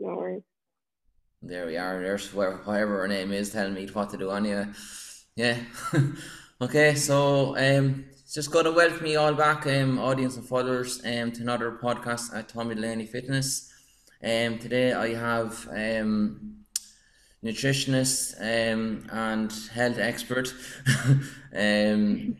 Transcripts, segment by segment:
No worries. There we are. There's where whoever her name is telling me what to do you. Yeah. okay, so um just to welcome you all back, um, audience and followers, um, to another podcast at Tommy Delaney Fitness. Um, today I have um, nutritionist um, and health expert, um,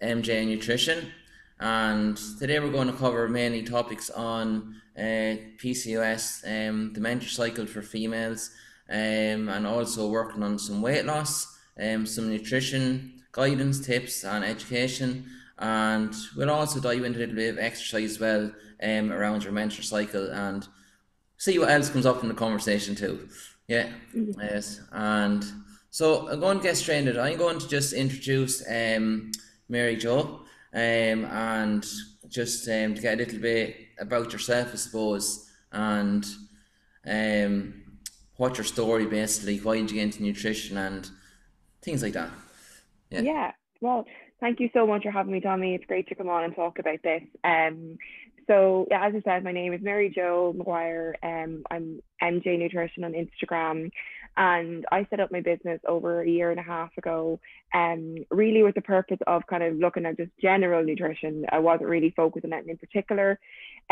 MJ Nutrition, and today we're going to cover mainly topics on uh, PCOS, um, the menstrual cycle for females, um, and also working on some weight loss, um, some nutrition guidance, tips, and education. And we'll also dive into a little bit of exercise as well um, around your menstrual cycle and see what else comes up in the conversation too. Yeah, Mhm. yes. And so I'm going to get straight into it. I'm going to just introduce um, Mary Jo um, and just um, to get a little bit about yourself, I suppose, and um, what's your story basically, why did you get into nutrition and things like that. Yeah. Yeah. Well, thank you so much for having me, Tommy. It's great to come on and talk about this. Um, so yeah, as I said, my name is Mary Jo McGuire. Um, I'm MJ Nutrition on Instagram, and I set up my business over a year and a half ago. Um, really with the purpose of kind of looking at just general nutrition. I wasn't really focused on anything in particular.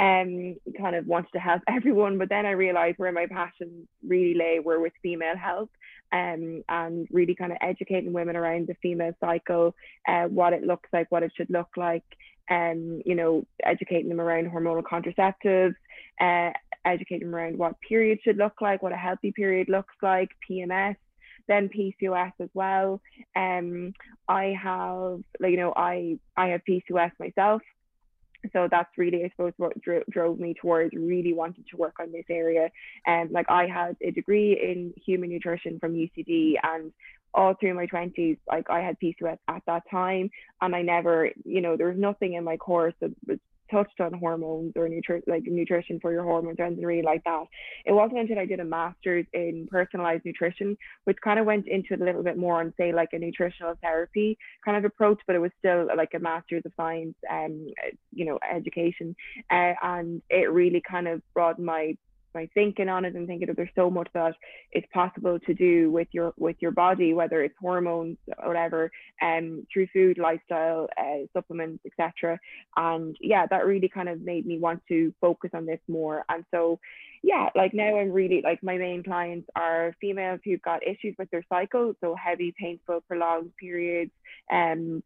Um, kind of wanted to help everyone, but then I realized where my passions really lay were with female health um, and really kind of educating women around the female cycle, uh, what it looks like, what it should look like, um, you know, educating them around hormonal contraceptives, uh, educating them around what period should look like, what a healthy period looks like, PMS, then PCOS as well. Um, I have, like, you know, I I have PCOS myself so that's really i suppose what dro- drove me towards really wanting to work on this area. And um, like i had a degree in human nutrition from ucd and all through my 20s like i had pcos at that time. And i never you know there was nothing in my course that was touched on hormones or nutri- like nutrition for your hormones or anything really like that. It wasn't until I did a master's in personalized nutrition, which kind of went into it a little bit more on say like a nutritional therapy kind of approach, but it was still like a master's of science um, you know education, uh, and it really kind of broadened my my thinking on it and thinking that there's so much that it's possible to do with your with your body whether it's hormones or whatever um through food lifestyle uh, supplements etc and yeah that really kind of made me want to focus on this more. And so yeah like now i'm really like my main clients are females who've got issues with their cycle so heavy painful prolonged periods um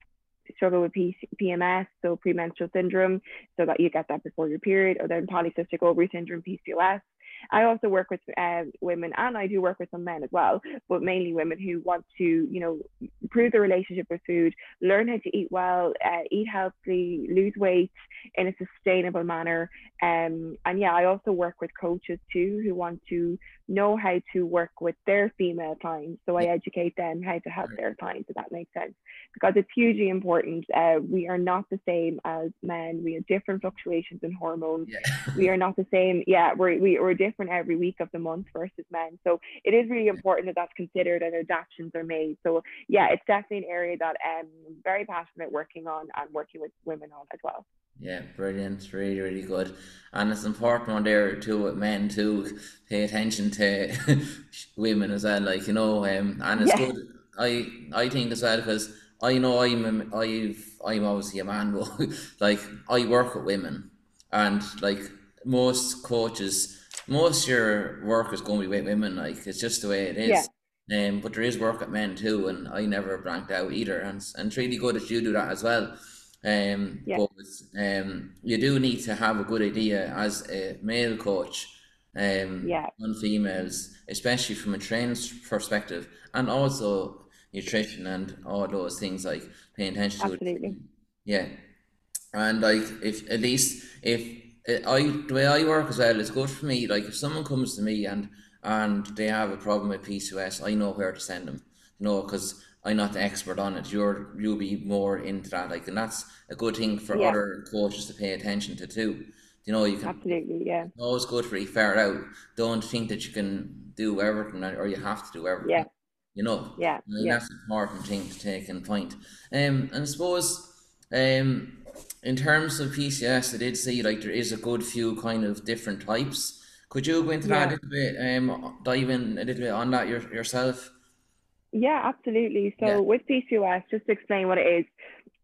struggle with P- PMS, so premenstrual syndrome, so that you get that before your period, or then polycystic ovary syndrome, PCOS, I also work with uh, women and I do work with some men as well, but mainly women who want to, you know, improve their relationship with food, learn how to eat well, uh, eat healthily, lose weight in a sustainable manner. Um, and yeah, I also work with coaches too who want to know how to work with their female clients. So I educate them how to help their clients, if that makes sense, because it's hugely important. Uh, we are not the same as men. We have different fluctuations in hormones. Yeah. we are not the same. Yeah, we're, we, we're different every week of the month versus men. So it is really important that that's considered and adaptations are made. So yeah, it's definitely an area that um, I'm very passionate working on and working with women on as well. Yeah, brilliant. Really, really good. And it's important on there too with men to pay attention to women as well. Like, you know, um, and it's yeah. good. I I think as well because I know I'm I've I'm obviously a man, but like I work with women and like most coaches most your work is going to be with women. Like it's just the way it is. Yeah. Um, but there is work at men too, and I never blanked out either. And and it's really good that you do that as well. Um, yeah. but um, you do need to have a good idea as a male coach. Um, yeah. on females, especially from a trainer's perspective, and also nutrition and all those things like paying attention Absolutely. to it. Yeah, and like if at least if I the way I work as well, it's good for me. Like if someone comes to me and and they have a problem with PCOS, I know where to send them. You know, because I'm not the expert on it. You're you'll be more into that. Like, and that's a good thing for yeah. other coaches to pay attention to too. You know, you can absolutely, yeah. It's always good for you far out. Don't think that you can do everything or you have to do everything. Yeah. You know. Yeah. I mean, yeah. That's an important thing to take in point. Um, and I suppose, um, in terms of PCOS, I did see like there is a good few kind of different types. Could you go into that a little bit, um, dive in a little bit on that your, yourself? Yeah, absolutely. Yeah. So with PCOS, just to explain what it is,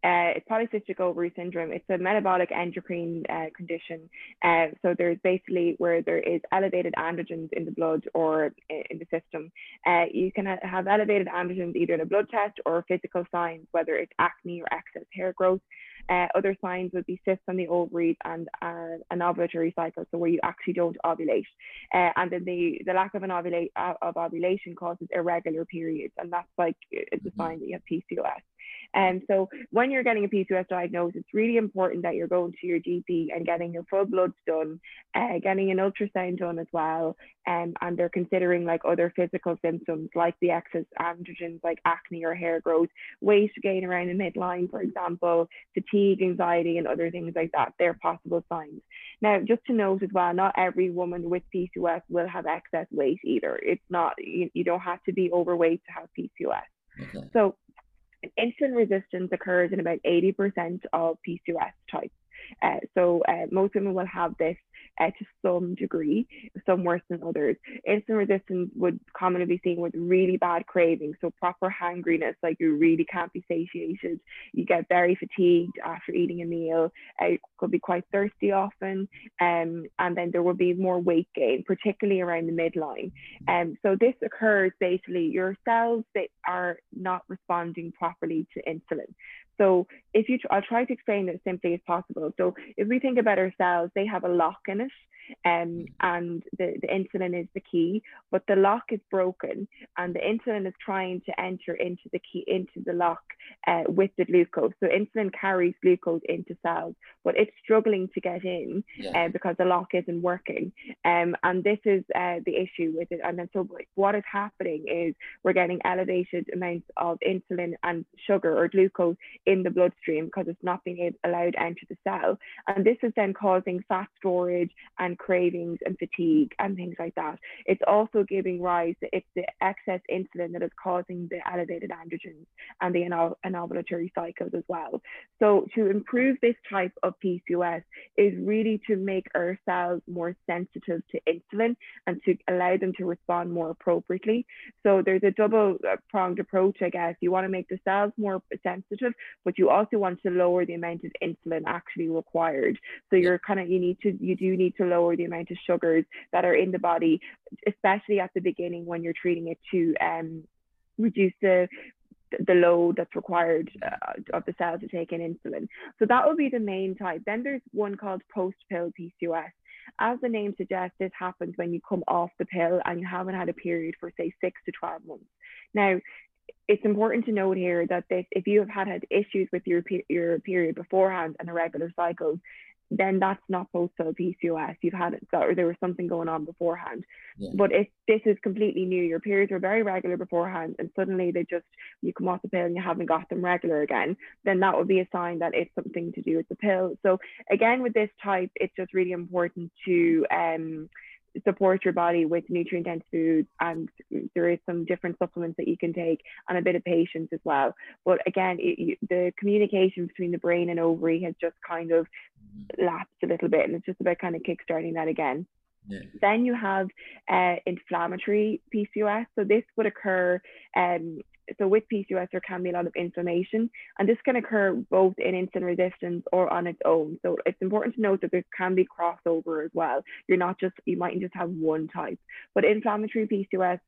uh, it's polycystic ovary syndrome. It's a metabolic endocrine uh, condition. Uh, so there's basically where there is elevated androgens in the blood or in the system. Uh, you can ha have elevated androgens either in a blood test or physical signs, whether it's acne or excess hair growth. Uh, other signs would be cysts on the ovaries and uh, anovulatory cycle, so where you actually don't ovulate. Uh, and then the, the lack of an ovulate, uh, of ovulation causes irregular periods, and that's like it's a Mm-hmm. sign that you have PCOS. And so when you're getting a PCOS diagnosis, it's really important that you're going to your GP and getting your full bloods done, uh, getting an ultrasound done as well. Um, and they're considering like other physical symptoms like the excess androgens, like acne or hair growth, weight gain around the midline, for example, fatigue, anxiety, and other things like that. They're possible signs. Now, just to note as well, not every woman with PCOS will have excess weight either. It's not, you, you don't have to be overweight to have PCOS. Okay. So insulin resistance occurs in about 80% of PCOS types. Uh, so uh, most women will have this uh, to some degree, some worse than others. Insulin resistance would commonly be seen with really bad cravings, so proper hangriness, like you really can't be satiated. You get very fatigued after eating a meal. Uh, you could be quite thirsty often, um, and then there will be more weight gain, particularly around the midline. Um, so this occurs basically your cells that are not responding properly to insulin. So if you, I'll try to explain it as simply as possible. So if we think about our cells, they have a lock in it um, and the, the insulin is the key, but the lock is broken and the insulin is trying to enter into the key into the lock uh, with the glucose. So insulin carries glucose into cells, but it's struggling to get in yeah. uh, because the lock isn't working. Um, and this is uh, the issue with it. And then so what is happening is we're getting elevated amounts of insulin and sugar or glucose in the bloodstream because it's not being allowed to enter the cell. And this is then causing fat storage and cravings and fatigue and things like that. It's also giving rise, to it's the excess insulin that is causing the elevated androgens and the anovulatory cycles as well. So to improve this type of PCOS is really to make our cells more sensitive to insulin and to allow them to respond more appropriately. So there's a double uh, pronged approach, I guess. You want to make the cells more sensitive, but you also want to lower the amount of insulin actually required. So you're kind of, you need to, you do need to lower the amount of sugars that are in the body, especially at the beginning when you're treating it to um, reduce the the load that's required uh, of the cell to take in insulin. So that will be the main type. Then there's one called post-pill PCOS. As the name suggests, this happens when you come off the pill and you haven't had a period for say six to 12 months. Now, it's important to note here that this, if you have had, had issues with your, your period beforehand and irregular cycles, then that's not post-pill PCOS. You've had it, or there was something going on beforehand. Yeah. But if this is completely new, your periods were very regular beforehand, and suddenly they just you come off the pill and you haven't got them regular again, then that would be a sign that it's something to do with the pill. So again, with this type, it's just really important to um, support your body with nutrient dense foods and there is some different supplements that you can take and a bit of patience as well but again it, you, the communication between the brain and ovary has just kind of lapsed a little bit and it's just about kind of kickstarting that again yeah. Then you have uh, inflammatory PCOS. So this would occur um, so with PCOS, there can be a lot of inflammation, and this can occur both in insulin resistance or on its own. So it's important to note that there can be crossover as well. You're not just you mightn't just have one type, but inflammatory PCOS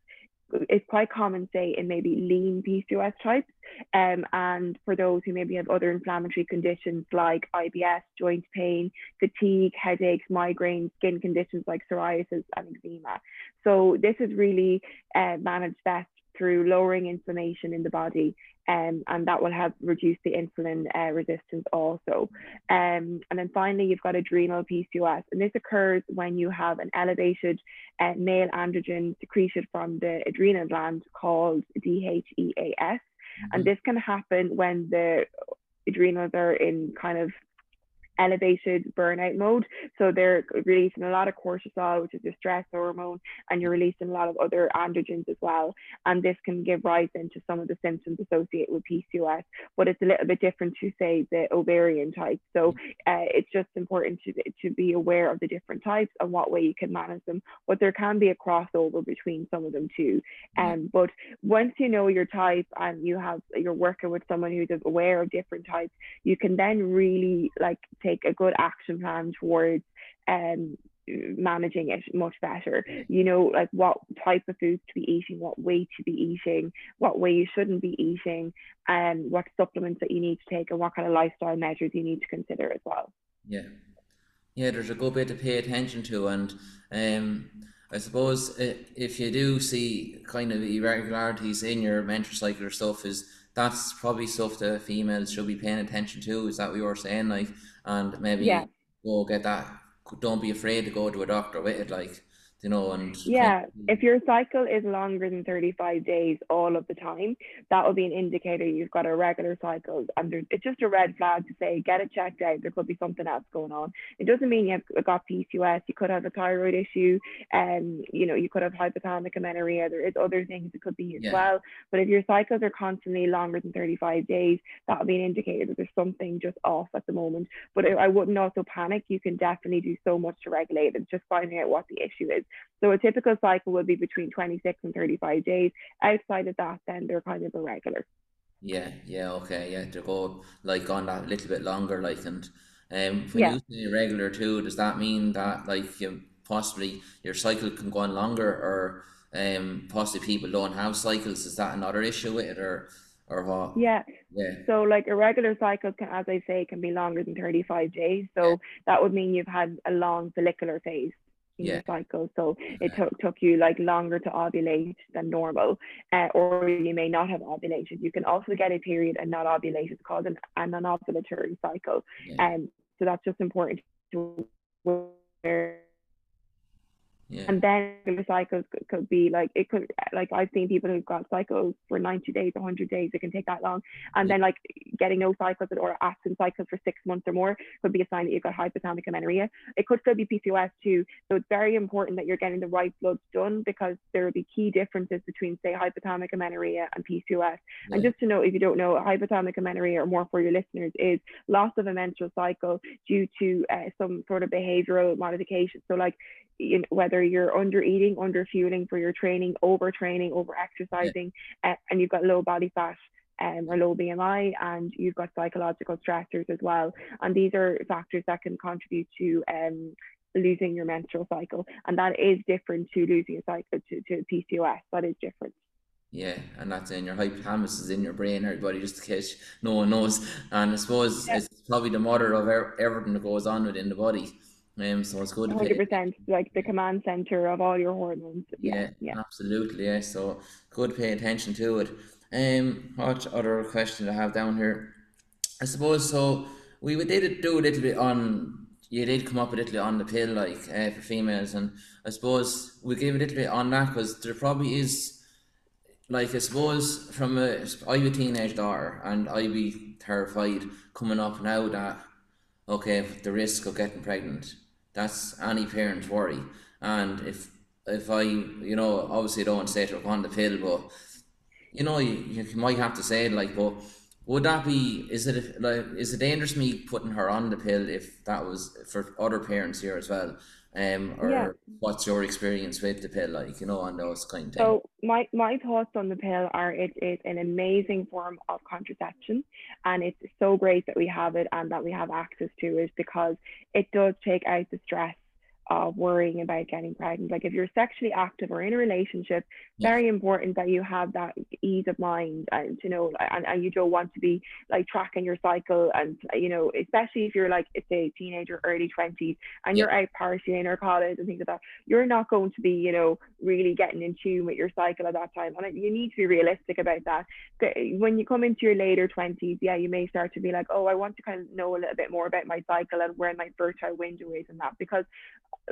is quite common, say, in maybe lean PCOS types. Um, and for those who maybe have other inflammatory conditions like IBS, joint pain, fatigue, headaches, migraines, skin conditions like psoriasis and eczema. So this is really uh, managed best through lowering inflammation in the body um, and that will help reduce the insulin uh, resistance also. Um, and then finally, you've got adrenal PCOS, and this occurs when you have an elevated uh, male androgen secreted from the adrenal gland called DHEAS. Mm-hmm. And this can happen when the adrenals are in kind of elevated burnout mode. So they're releasing a lot of cortisol, which is your stress hormone, and you're releasing a lot of other androgens as well. And this can give rise into some of the symptoms associated with PCOS, but it's a little bit different to say the ovarian type. So uh, it's just important to, to be aware of the different types and what way you can manage them. But there can be a crossover between some of them too. Um, but once you know your type and you have you're working with someone who's aware of different types, you can then really like take a good action plan towards um managing it much better. You know like what type of foods to be eating what way to be eating what way you shouldn't be eating and what supplements that you need to take and what kind of lifestyle measures you need to consider as well. Yeah. Yeah there's a good bit to pay attention to and um I suppose if you do see kind of irregularities in your menstrual cycle or stuff is that's probably stuff that females should be paying attention to. Is that what you were saying, like, and maybe yeah. go get that. Don't be afraid to go to a doctor with it, like, you know, and yeah, if your cycle is longer than 35 days all of the time, that will be an indicator you've got a regular cycle. And there, it's just a red flag to say, get it checked out. There could be something else going on. It doesn't mean you've got PCOS. You could have a thyroid issue, and um, you know, you could have hypothalamic amenorrhea. There is other things it could be as yeah. well. But if your cycles are constantly longer than 35 days, that will be an indicator that there's something just off at the moment. But I wouldn't also panic. You can definitely do so much to regulate it. Just finding out what the issue is. So a typical cycle would be between 26 and 35 days. Outside of that, then they're kind of irregular. Yeah, yeah, okay, yeah, to go like on that little bit longer, like, and um, when yeah. you say irregular too, does that mean that like you possibly your cycle can go on longer, or um, possibly people don't have cycles? Is that another issue with it, or or what? Yeah. Yeah. So like irregular cycles can, as I say, can be longer than 35 days. So yeah. that would mean you've had a long follicular phase in yeah. cycle. So it took took you like longer to ovulate than normal, uh, or you may not have ovulated. You can also get a period and not ovulate. It's called an, an anovulatory cycle. Yeah. Um, so that's just important to yeah. And then the cycles could, could, be like it could like I've seen people who've got cycles for 90 days, 100 days. It can take that long, and yeah. then like getting no cycles or absent cycles for six months or more could be a sign that you've got hypothalamic amenorrhea. It could still be PCOS too. So it's very important that you're getting the right bloods done because there will be key differences between say hypothalamic amenorrhea and PCOS. Yeah. And just to know, if you don't know, hypothalamic amenorrhea or more for your listeners is loss of a menstrual cycle due to uh, some sort of behavioral modification. So like you know, whether you're under eating, under fueling for your training, over training, over exercising, yeah. uh, and you've got low body fat um, or low BMI, and you've got psychological stressors as well. And these are factors that can contribute to um, losing your menstrual cycle, and that is different to losing a cycle to, to PCOS. That is different. Yeah, and that's in your hypothalamus is in your brain, everybody, just in case no one knows. And I suppose yeah. it's probably the mother of everything that goes on within the body. Um, so it's good. Hundred percent, like the command center of all your hormones. Yeah, yeah, absolutely. Yeah, so good. Pay attention to it. Um, what other question I have down here? I suppose so. We did do a little bit on. You did come up a little bit on the pill, like uh, for females, and I suppose we gave a little bit on that because there probably is, like I suppose from a I have a teenage daughter, and I'd be terrified coming up now that okay, the risk of getting pregnant that's any parent's worry. And if if I, you know, obviously don't want to say to on the pill, but you know, you, you might have to say it like, but would that be? Is it like is it dangerous me putting her on the pill if that was for other parents here as well? Um, or yeah. what's your experience with the pill like? You know, on those kind of things. So my my thoughts on the pill are it is an amazing form of contraception, and it's so great that we have it and that we have access to it because it does take out the stress of worrying about getting pregnant. Like if you're sexually active or in a relationship, very important that you have that ease of mind and to know and, and you don't want to be like tracking your cycle and you know, especially if you're like say teenager, early twenties and you're out partying or college and things like that, you're not going to be, you know, really getting in tune with your cycle at that time. And you need to be realistic about that. When you come into your later twenties, yeah, you may start to be like, oh, I want to kind of know a little bit more about my cycle and where my fertile window is and that because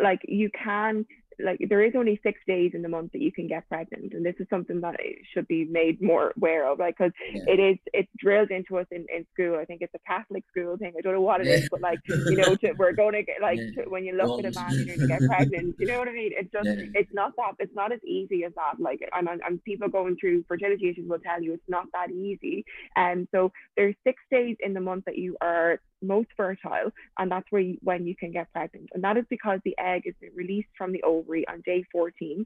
like you can like there is only six days in the month that you can get pregnant and this is something that should be made more aware of like because yeah. it is it's drilled into us in, in school i think it's a catholic school thing i don't know what it yeah. is but like you know to, we're going to get like yeah. to, when you look at a man you're going to get pregnant you know what i mean it's just it's not that it's not as easy as that like and, and people going through fertility issues will tell you it's not that easy and um, so there's six days in the month that you are most fertile and that's where you, when you can get pregnant. And that is because the egg is released from the ovary on day 14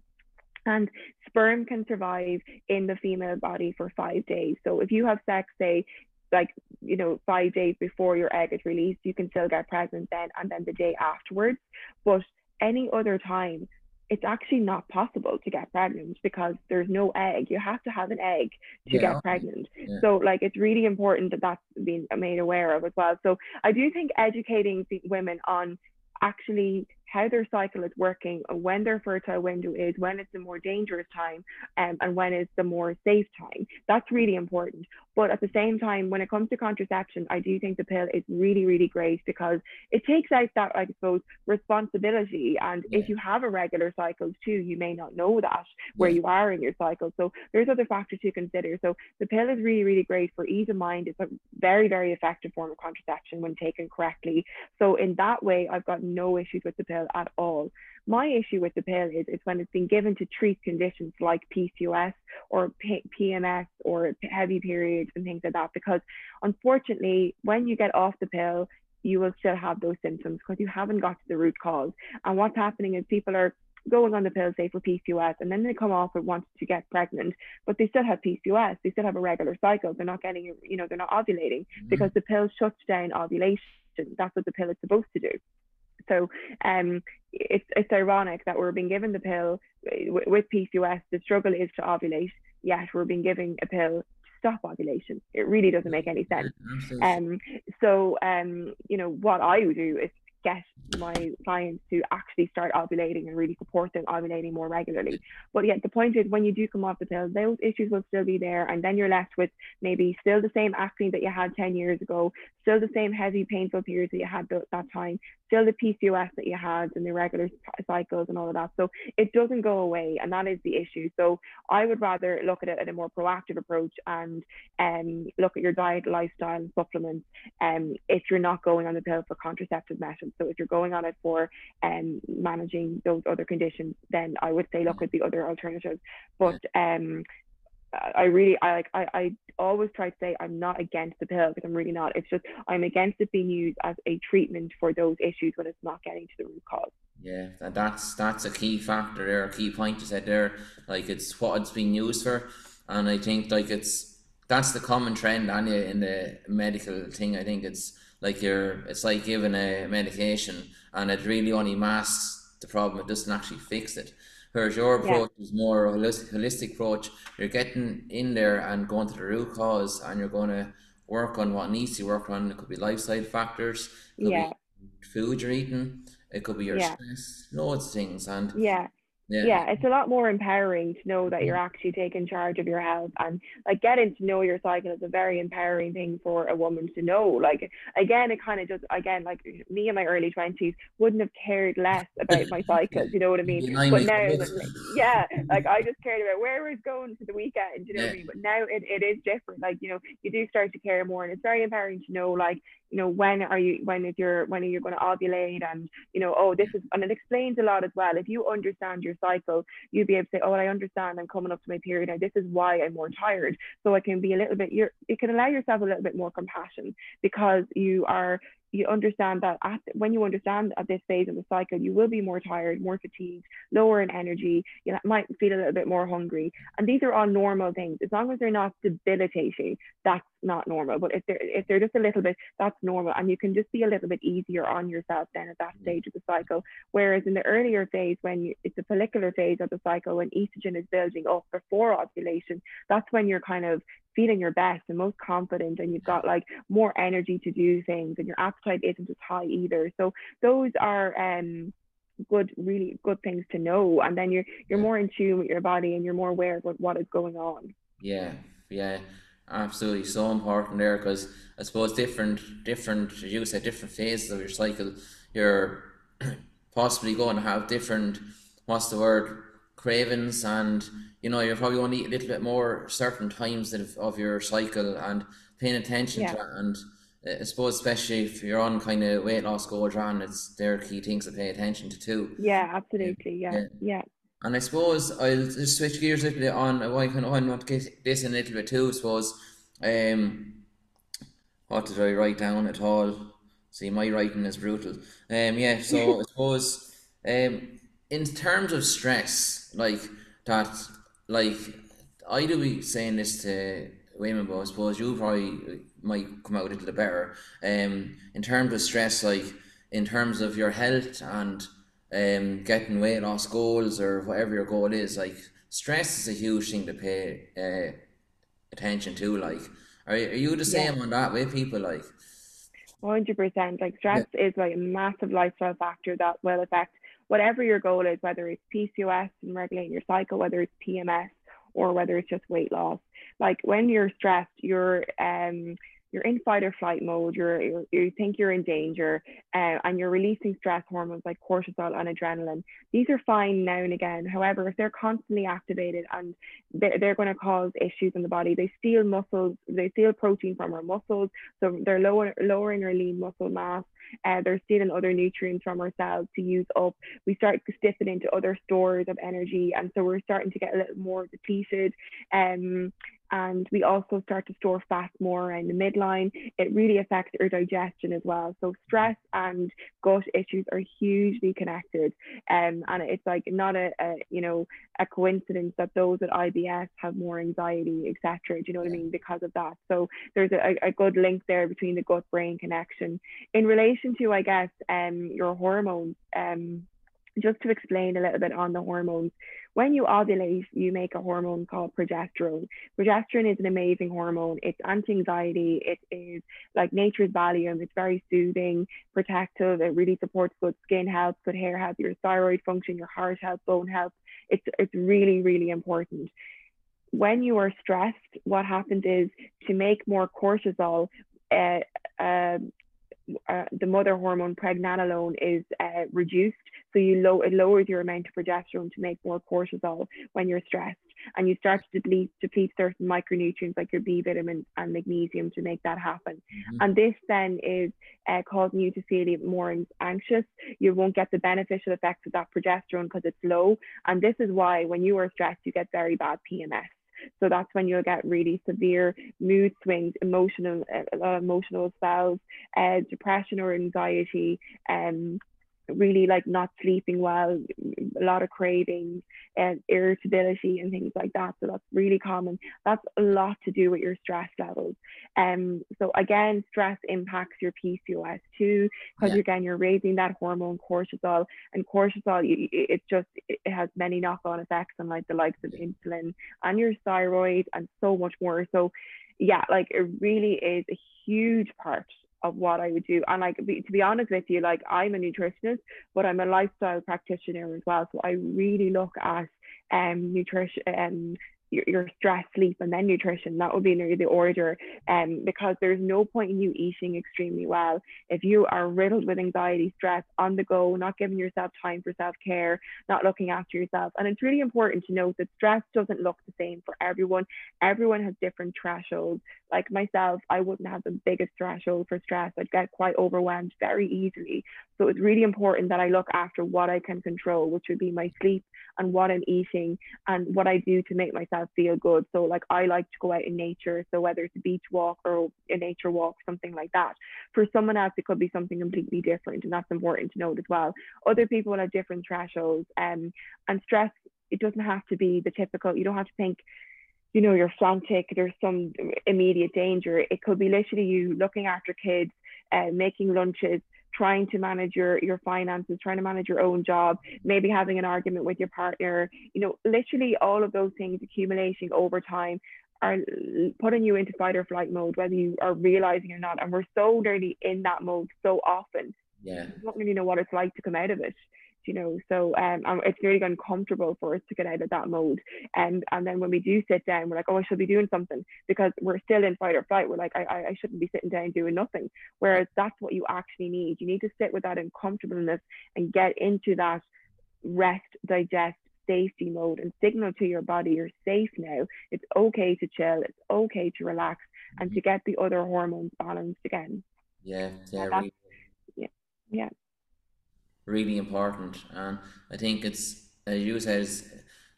and sperm can survive in the female body for five days. So if you have sex say like you know five days before your egg is released you can still get pregnant then and then the day afterwards. But any other time it's actually not possible to get pregnant because there's no egg. You have to have an egg to yeah. get pregnant. Yeah. So, like, it's really important that that's being made aware of as well. So, I do think educating women on actually how their cycle is working, when their fertile window is, when it's the more dangerous time, um, and when it's the more safe time. That's really important. But at the same time, when it comes to contraception, I do think the pill is really, really great because it takes out that, I suppose, responsibility. And yeah. if you have a regular cycle too, you may not know that where yeah. you are in your cycle. So there's other factors to consider. So the pill is really, really great for ease of mind. It's a very, very effective form of contraception when taken correctly. So in that way, I've got no issues with the pill pill at all. My issue with the pill is, it's when it's been given to treat conditions like PCOS or P- PMS or heavy periods and things like that. Because unfortunately, when you get off the pill, you will still have those symptoms because you haven't got to the root cause. And what's happening is people are going on the pill, say for PCOS, and then they come off and want to get pregnant, but they still have PCOS, they still have a regular cycle. They're not getting, you know, they're not ovulating mm-hmm. because the pill shuts down ovulation. That's what the pill is supposed to do. So um, it's it's ironic that we're being given the pill with PCOS. The struggle is to ovulate, yet we're being given a pill to stop ovulation. It really doesn't make any sense. Um, so um, you know what I would do is get my clients to actually start ovulating and really support them ovulating more regularly. But yet the point is when you do come off the pill, those issues will still be there. And then you're left with maybe still the same acne that you had 10 years ago, still the same heavy, painful periods that you had th- that time, still the PCOS that you had and the irregular cycles and all of that. So it doesn't go away. And that is the issue. So I would rather look at it at a more proactive approach and um, look at your diet, lifestyle, and supplements um, if you're not going on the pill for contraceptive methods. So if you're going on it for um, managing those other conditions, then I would say look at the other alternatives. But um, I really I like I, I always try to say I'm not against the pill because I'm really not. It's just I'm against it being used as a treatment for those issues when it's not getting to the root cause. Yeah, and that's that's a key factor there, a key point you said there. Like it's what it's being used for, and I think like it's that's the common trend on in the medical thing. I think it's like you're it's like giving a medication and it really only masks the problem. It doesn't actually fix it. Whereas your approach yeah. is more holistic, holistic approach. You're getting in there and going to the root cause, and you're going to work on what needs to work on. It could be lifestyle factors. yeah. food you're eating. It could be your yeah. stress. Loads of things. And yeah, yeah. yeah it's a lot more empowering to know that you're actually taking charge of your health and like getting to know your cycle is a very empowering thing for a woman to know like again it kind of just again like me in my early 20s wouldn't have cared less about my cycles you know what i mean but now yeah like i just cared about where we're going for the weekend you know yeah. what i mean but now it, it is different like you know you do start to care more and it's very empowering to know like you know when are you when is your when are you going to ovulate? And you know oh this is and it explains a lot as well. If you understand your cycle you'll be able to say oh I understand. I'm coming up to my period. And this is why I'm more tired. So it can be a little bit you're it can allow yourself a little bit more compassion because you are you understand that at, when you understand at this phase of the cycle, you will be more tired, more fatigued, lower in energy. You might feel a little bit more hungry. And these are all normal things. As long as they're not debilitating, that's not normal. But if they're if they're just a little bit, that's normal. And you can just be a little bit easier on yourself then at that mm. stage of the cycle. Whereas in the earlier phase, when you, it's a follicular phase of the cycle, when estrogen is building up before ovulation, that's when you're kind of feeling your best and most confident and you've got like more energy to do things and your appetite isn't as high either. So those are um good really good things to know. And then you're you're more in tune with your body and you're more aware of what, what is going on. Yeah yeah absolutely. So important there because i suppose different different as you said different phases of your cycle you're possibly going to have different what's the word cravings and you know you're probably going to eat a little bit more certain times of, of your cycle and paying attention yeah. to it and I suppose especially if you're on kind of weight loss goals on it's their key things to pay attention to too. Yeah absolutely yeah yeah, yeah. and I suppose I'll just switch gears a little bit on I kind of want to get this in a little bit too I suppose. Um what did I write down at all? See my writing is brutal. Um yeah so I suppose um in terms of stress like that like I do be saying this to women, but I suppose you probably might come out a little bit better. Um, in terms of stress, like in terms of your health and um, getting weight loss goals or whatever your goal is, like stress is a huge thing to pay uh, attention to. Like, are, are you the same yeah. on that with people? Like, hundred percent. Like stress yeah. is like a massive lifestyle factor that will affect whatever your goal is, whether it's PCOS and regulating your cycle, whether it's PMS or whether it's just weight loss. Like when you're stressed, you're um you're in fight or flight mode, you're, you're you think you're in danger, uh, and you're releasing stress hormones like cortisol and adrenaline. These are fine now and again. However, if they're constantly activated and they're, they're going to cause issues in the body, they steal muscles, they steal protein from our muscles, so they're lower, lowering our lean muscle mass. Uh, they're stealing other nutrients from our cells to use up. We start stiffing into other stores of energy, and so we're starting to get a little more depleted. Um, and we also start to store fat more around the midline. It really affects our digestion as well. So stress and gut issues are hugely connected, um, and it's like not a, a you know a coincidence that those with IBS have more anxiety, etc. Do you know what I mean? Because of that. So there's a, a good link there between the gut brain connection. In relation to, I guess, um, your hormones, um, just to explain a little bit on the hormones, when you ovulate, you make a hormone called progesterone. Progesterone is an amazing hormone. It's anti-anxiety. It is like nature's Valium. It's very soothing, protective. It really supports good skin health, good hair health, your thyroid function, your heart health, bone health. It's it's really really important. When you are stressed, what happens is to make more cortisol. Uh, uh, uh, the mother hormone pregnenolone is uh, reduced so you low it lowers your amount of progesterone to make more cortisol when you're stressed, and you start to deplete deplete certain micronutrients like your B vitamins and magnesium to make that happen. Mm-hmm. And this then is uh, causing you to feel more anxious. You won't get the beneficial effects of that progesterone because it's low. And this is why when you are stressed, you get very bad PMS. So that's when you'll get really severe mood swings, emotional uh, emotional spells, uh, depression or anxiety, um, really like not sleeping well, a lot of cravings and irritability and things like that. So that's really common. That's a lot to do with your stress levels. Um, so again, stress impacts your PCOS too, because yeah. again you're raising that hormone cortisol, and cortisol it just it has many knock-on effects on like the likes of insulin and your thyroid and so much more. So yeah, like it really is a huge part of what I would do. And like to be honest with you, like I'm a nutritionist, but I'm a lifestyle practitioner as well. So I really look at um nutrition um your, your stress, sleep, and then nutrition. That would be nearly the order. Um, because there's no point in you eating extremely well if you are riddled with anxiety, stress, on the go, not giving yourself time for self care, not looking after yourself. And it's really important to note that stress doesn't look the same for everyone. Everyone has different thresholds. Like myself, I wouldn't have the biggest threshold for stress. I'd get quite overwhelmed very easily. So it's really important that I look after what I can control, which would be my sleep and what I'm eating and what I do to make myself feel good. So like I like to go out in nature. So whether it's a beach walk or a nature walk, something like that. For someone else, it could be something completely different. And that's important to note as well. Other people have different thresholds. Um, and stress, it doesn't have to be the typical, you don't have to think, you know, you're frantic, there's some immediate danger. It could be literally you looking after kids, uh, making lunches, trying to manage your your finances trying to manage your own job maybe having an argument with your partner you know literally all of those things accumulating over time are putting you into fight or flight mode whether you are realizing or not. And we're so nearly in that mode so often. Yeah. You don't really know what it's like to come out of it you know so um it's really uncomfortable for us to get out of that mode and and then when we do sit down we're like oh I should be doing something because we're still in fight or flight we're like I, I shouldn't be sitting down doing nothing whereas that's what you actually need you need to sit with that uncomfortableness and get into that rest, digest, safety mode and signal to your body you're safe now. It's okay to chill. It's okay to relax and to get the other hormones balanced again. Yeah, yeah, really, yeah, yeah. Really important, and I think it's as you said,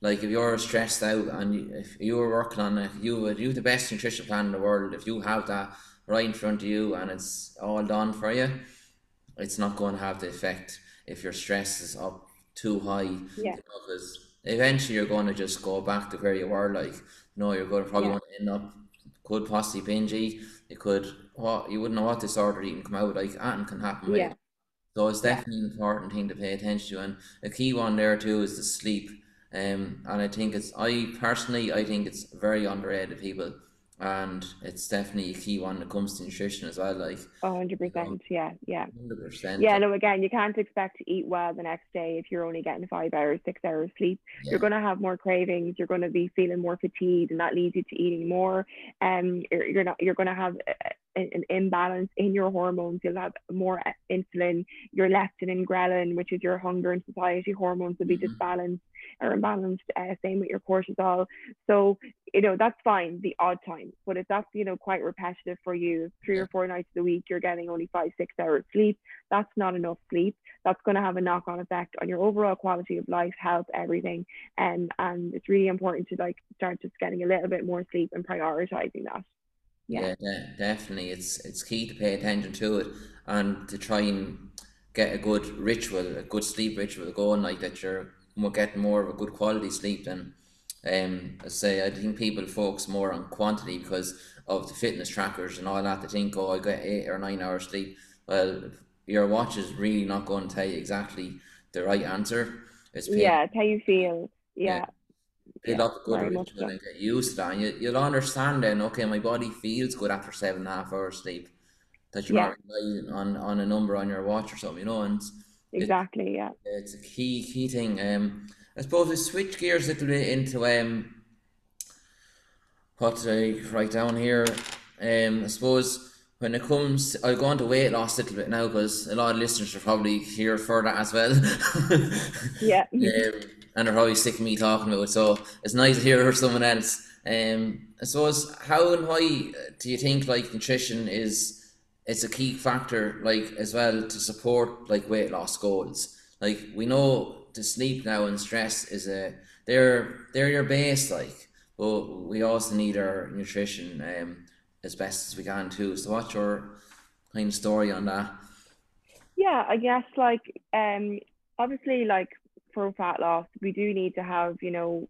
like if you're stressed out and you, if you were working on it, you would you the best nutrition plan in the world. If you have that right in front of you and it's all done for you, it's not going to have the effect if your stress is up too high. Yeah. Because eventually you're going to just go back to where you were. Like, no, you're going to probably yeah. want to end up could possibly binge eat. It could what you wouldn't know what disorder eating come out like. Anything can happen. Yeah. So it's definitely an important thing to pay attention to, and a key one there too is the sleep. Um, and I think it's I personally I think it's very underrated people and it's definitely a key one when it comes to nutrition as well. Like, hundred percent, yeah, yeah, hundred percent. Yeah, no, again, you can't expect to eat well the next day if you're only getting five hours, six hours sleep. Yeah. You're gonna have more cravings. You're gonna be feeling more fatigued, and that leads you to eating more. Um, you're, you're not. You're gonna have an imbalance in your hormones. You'll have more insulin. Your leptin and ghrelin, which is your hunger and satiety hormones, will be mm-hmm. disbalanced or imbalanced. Uh, same with your cortisol. So you know that's fine the odd time, but if that's you know quite repetitive for you, three or four nights a week you're getting only five six hours sleep. That's not enough sleep. That's going to have a knock on effect on your overall quality of life, health, everything. And and it's really important to like start just getting a little bit more sleep and prioritizing that yeah, yeah definitely it's it's key to pay attention to it and to try and get a good ritual a good sleep ritual going like that you're more getting more of a good quality sleep than um I say I think people focus more on quantity because of the fitness trackers and all that they think oh I get eight or nine hours sleep well your watch is really not going to tell you exactly the right answer it's yeah it's how you feel yeah. yeah build yeah, up good ritual and get used to that. And you, you'll understand then, okay, my body feels good after seven and a half hours sleep. That you're yeah. not relying on, on a number on your watch or something, you know, and exactly, it, yeah. It's a key key thing. Um I suppose we switch gears a little bit into um what did I write down here? Um I suppose when it comes, I'll go on to weight loss a little bit now because a lot of listeners are probably here for that as well. yeah. um, and they're probably sick of me talking about it. So it's nice to hear from someone else. Um, I suppose how and why do you think like nutrition is it's a key factor like as well to support like weight loss goals? Like we know to sleep now and stress is a they're they're your base like, but we also need our nutrition um as best as we can too. So what's your kind of story on that? Yeah, I guess like um obviously like for fat loss, we do need to have, you know,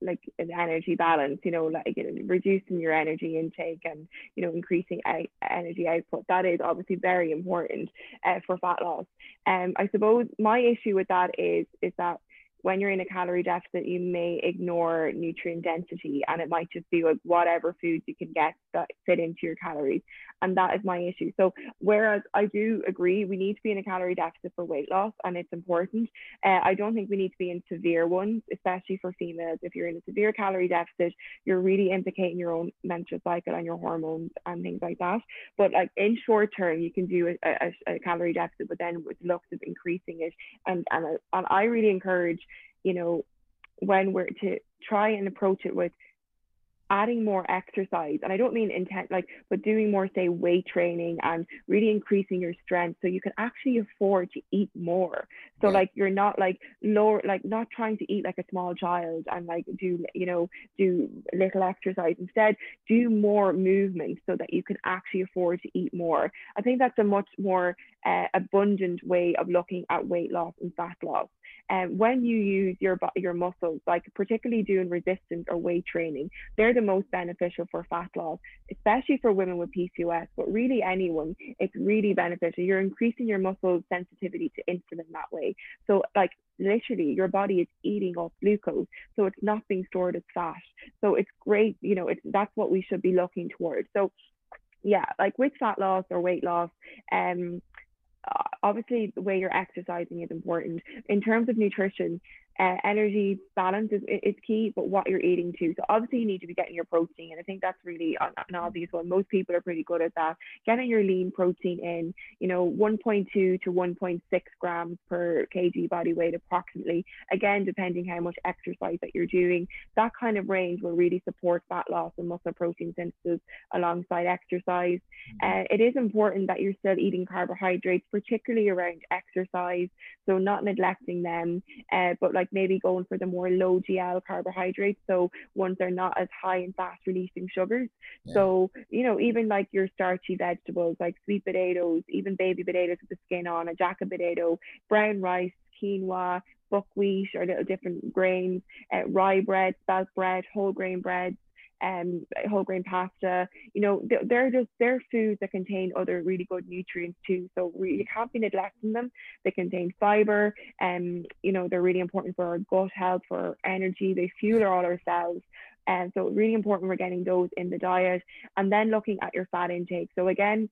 like an energy balance, you know, like you know, reducing your energy intake and, you know, increasing energy output. That is obviously very important uh, for fat loss. Um, I suppose my issue with that is, is that when you're in a calorie deficit, you may ignore nutrient density and it might just be like whatever foods you can get that fit into your calories. And that is my issue. So, whereas I do agree we need to be in a calorie deficit for weight loss and it's important, uh, I don't think we need to be in severe ones, especially for females. If you're in a severe calorie deficit, you're really implicating your own menstrual cycle and your hormones and things like that. But, like in short term, you can do a, a, a calorie deficit, but then with looks of increasing it. And, and, and I really encourage you know, when we're to try and approach it with adding more exercise and i don't mean intent like but doing more say weight training and really increasing your strength so you can actually afford to eat more. So yeah. like you're not like lower like not trying to eat like a small child and like do you know do little exercise. Instead do more movement so that you can actually afford to eat more. I think that's a much more uh, abundant way of looking at weight loss and fat loss um, when you use your your muscles, like particularly doing resistance or weight training, they're the most beneficial for fat loss, especially for women with PCOS, but really anyone, it's really beneficial. You're increasing your muscle sensitivity to insulin that way. So like literally your body is eating off glucose, so it's not being stored as fat. So it's great, you know, it's that's what we should be looking towards. So yeah, like with fat loss or weight loss, um, obviously the way you're exercising is important. In terms of nutrition uh, energy balance is, is key, but what you're eating too. So obviously you need to be getting your protein, and I think that's really an obvious one. Most people are pretty good at that. Getting your lean protein in, you know, 1.2 to 1.6 grams per kg body weight approximately. Again, depending how much exercise that you're doing, that kind of range will really support fat loss and muscle protein synthesis alongside exercise. Mm-hmm. Uh, it is important that you're still eating carbohydrates, particularly around exercise. So not neglecting them, uh, but like maybe going for the more low GL carbohydrates. So ones that are not as high in fast releasing sugars. Yeah. So, you know, even like your starchy vegetables like sweet potatoes, even baby potatoes with the skin on, a jack of potato, brown rice, quinoa, buckwheat or little different grains, uh, rye bread, spelt bread, whole grain breads, um, whole grain pasta. You know, they're just they're foods that contain other really good nutrients too. So we can't be neglecting them. They contain fiber, and um, you know they're really important for our gut health, for our energy. They fuel all our cells. And so really important we're getting those in the diet and then looking at your fat intake. So again,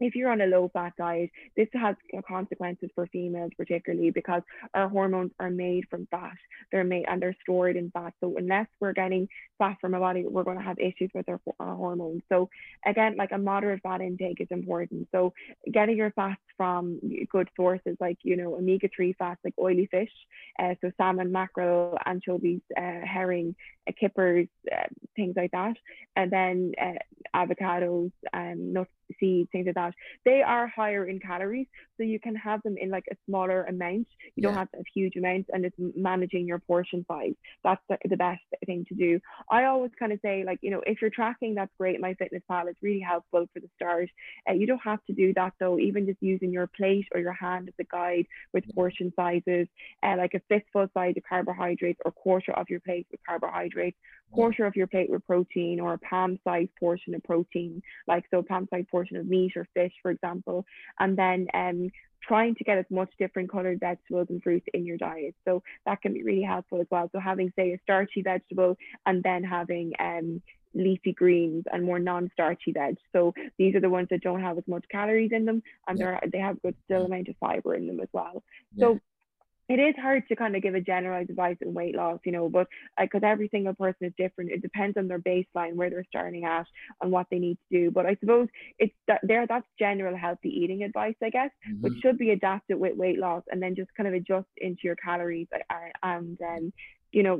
if you're on a low fat diet, this has consequences for females, particularly because our hormones are made from fat. They're made and they're stored in fat. So unless we're getting fat from our body, we're going to have issues with our, our hormones. So again, like a moderate fat intake is important. So getting your fats from good sources like you know omega three fats like oily fish, uh, so salmon, mackerel, anchovies, uh, herring, uh, kippers, uh, things like that, and then uh, avocados, um, nuts, seeds, things like that. They are higher in calories, so you can have them in like a smaller amount. You yeah. don't have a huge amount, and it's managing your portion size. That's the, the best thing to do. I always kind of say like you know if you're tracking, that's great. My Fitness Pal is really helpful for the start. Uh, you don't have to do that though. Even just using your plate or your hand as a guide with portion sizes, uh, like a fistful size of carbohydrates or quarter of your plate with carbohydrates, quarter of your plate with protein or a palm size portion of protein, like so palm size portion of meat or fish, for example, and then um, trying to get as much different colored vegetables and fruits in your diet. So that can be really helpful as well. So having say a starchy vegetable and then having um, leafy greens and more non-starchy veg. So these are the ones that don't have as much calories in them and yeah. they have good still amount of fiber in them as well. Yeah. So it is hard to kind of give a generalized advice on weight loss, you know, but because uh, every single person is different. It depends on their baseline, where they're starting at, and what they need to do. But I suppose it's that there. That's general healthy eating advice, I guess, mm-hmm. which should be adapted with weight loss, and then just kind of adjust into your calories uh, and um, you know,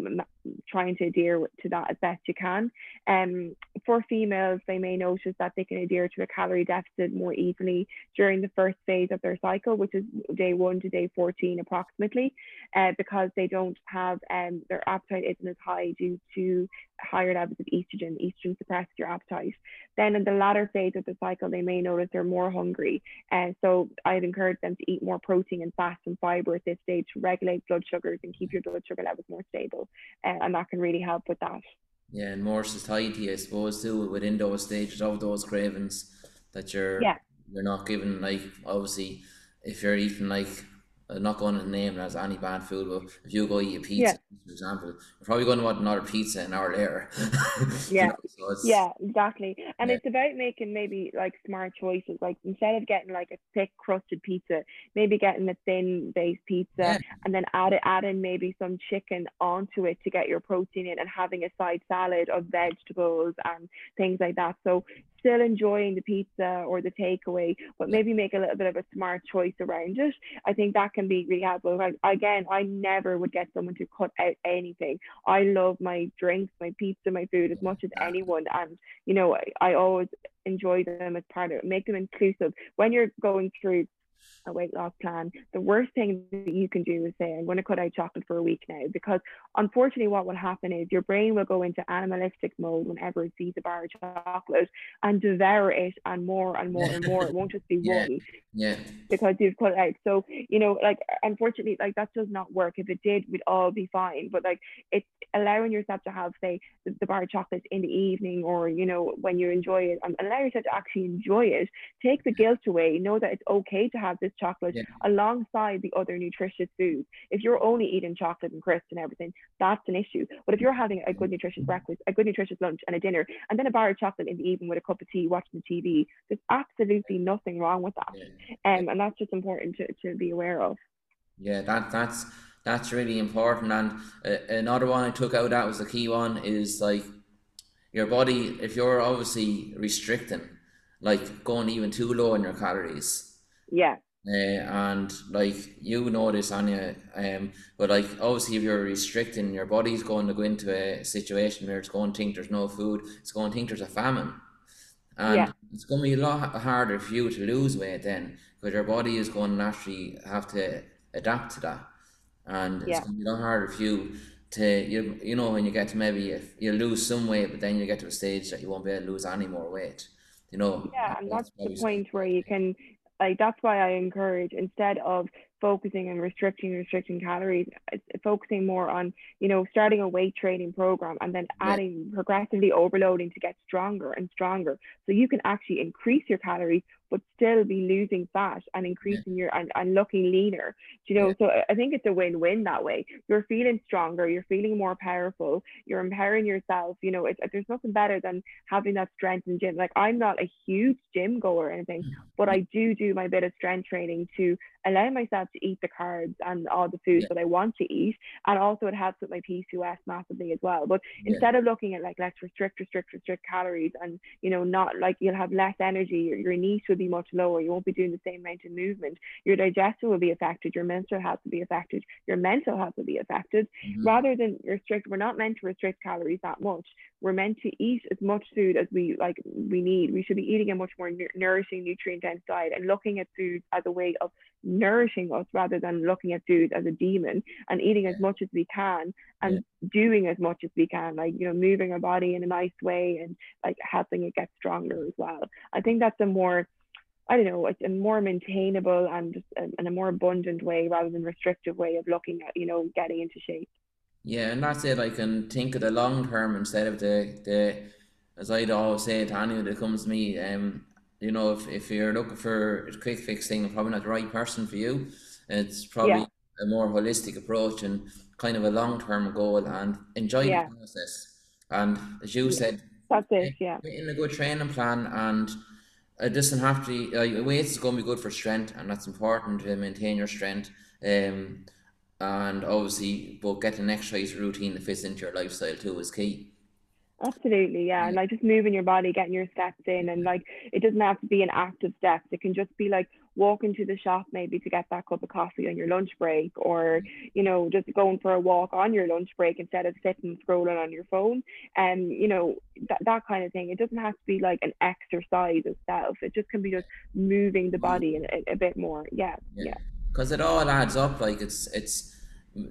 trying to adhere to that as best you can. Um, for females, they may notice that they can adhere to a calorie deficit more easily during the first phase of their cycle, which is day one to day 14 approximately, uh, because they don't have um, their appetite isn't as high due to higher levels of estrogen. Estrogen suppresses your appetite. Then in the latter phase of the cycle, they may notice they're more hungry. And so I'd encourage them to eat more protein and fats and fiber at this stage to regulate blood sugars and keep your blood sugar levels more stable. Uh, and that can really help with that. Yeah, and more society, I suppose, too, within those stages of those cravings that you're yeah. you're not given like obviously if you're eating like Uh, not going to name it as any bad food, but if you go eat a pizza, yeah. for example, you're probably going to want another pizza an hour later. yeah, know, so yeah, exactly. And yeah. it's about making maybe like smart choices. Like instead of getting like a thick crusted pizza, maybe getting a thin based pizza, yeah. and then add it, add in maybe some chicken onto it to get your protein in, and having a side salad of vegetables and things like that. So still enjoying the pizza or the takeaway, but maybe make a little bit of a smart choice around it. I think that can be really helpful. Again, I never would get someone to cut out anything. I love my drinks, my pizza, my food as much as anyone. And, you know, I, I always enjoy them as part of it, make them inclusive. When you're going through a weight loss plan, the worst thing that you can do is say, I'm going to cut out chocolate for a week now. Because unfortunately, what will happen is your brain will go into animalistic mode whenever it sees a bar of chocolate and devour it and more and more and more. It won't just be yeah. one. Yeah. Because you've cut it out. So, you know, like, unfortunately, like that does not work. If it did, we'd all be fine. But like, it's allowing yourself to have, say, the, the bar of chocolate in the evening or, you know, when you enjoy it and allow yourself to actually enjoy it. Take the guilt away. Know that it's okay to have this chocolate yeah. alongside the other nutritious foods. If you're only eating chocolate and crisps and everything, that's an issue. But if you're having a good nutritious breakfast, a good nutritious lunch and a dinner, and then a bar of chocolate in the evening with a cup of tea watching the TV, there's absolutely nothing wrong with that. Yeah. Um, and that's just important to, to be aware of. Yeah, that that's that's really important. And uh, another one I took out that was the key one is like your body. If you're obviously restricting, like going even too low in your calories. Yeah. Uh, and like you know this, Anya, um, but like obviously if you're restricting, your body's going to go into a situation where it's going to think there's no food, it's going to think there's a famine, and Yeah. it's going to be a lot harder for you to lose weight then, because your body is going to naturally have to adapt to that, and it's going to be a lot harder for you to you you know when you get to maybe if you lose some weight, but then you get to a stage that you won't be able to lose any more weight, you know, Yeah, and that's that's the point where you can, like, that's why I encourage instead of focusing and restricting, restricting calories, uh, focusing more on, you know, starting a weight training program and then yeah adding progressively overloading to get stronger and stronger. So you can actually increase your calories, but still be losing fat and yeah increasing your and, and looking leaner. Do you yeah know? So I think it's a win-win that way. You're feeling stronger, you're feeling more powerful, you're empowering yourself. You know, it's there's nothing better than having that strength in gym. Like I'm not a huge gym goer or anything, but I do do my bit of strength training to allow myself to eat the carbs and all the foods yeah that I want to eat. And also it helps with my PCOS massively as well. But yeah instead of looking at like let's restrict, restrict, restrict calories and you know, not like you'll have less energy, your, your will be much lower, you won't be doing the same amount of movement, your digestion will be affected, your mental health will be affected, your mental health will be affected. hmm Rather than restrict, we're not meant to restrict calories that much. We're meant to eat as much food as we like we need. We should be eating a much more nu- nourishing, nutrient dense diet and looking at food as a way of nourishing us rather than looking at food as a demon and eating as much as we can yeah and doing as much as we can, like, you know, moving our body in a nice way and like helping it get stronger as well. I think that's a more, I don't know, it's a more maintainable and just a, and a more abundant way rather than restrictive way of looking at, you know, getting into shape. Yeah, and that's it. I can think of the long term instead of the the as I'd always say to anyone that comes to me, um, you know, if, if you're looking for a quick fix thing, I'm probably not the right person for you. It's Yeah, probably a more holistic approach and kind of a long term goal and enjoy the process. And as you yeah. said, That's it. Yeah, in a good training plan and it doesn't have to uh, weight is going to be good for strength and that's important to maintain your strength. Um, and obviously, but getting an exercise routine that fits into your lifestyle too is key. absolutely. Yeah. Yeah, And like just moving your body, getting your steps in and like it doesn't have to be an active steps. It can just be like walking to the shop maybe to get that cup of coffee on your lunch break or, you know, just going for a walk on your lunch break instead of sitting scrolling on your phone. And, you know, that, that kind of thing. It doesn't have to be like an exercise itself. It just can be just moving the body in a, a bit more. Yeah. yeah, Yeah. because it all adds up. Like it's it's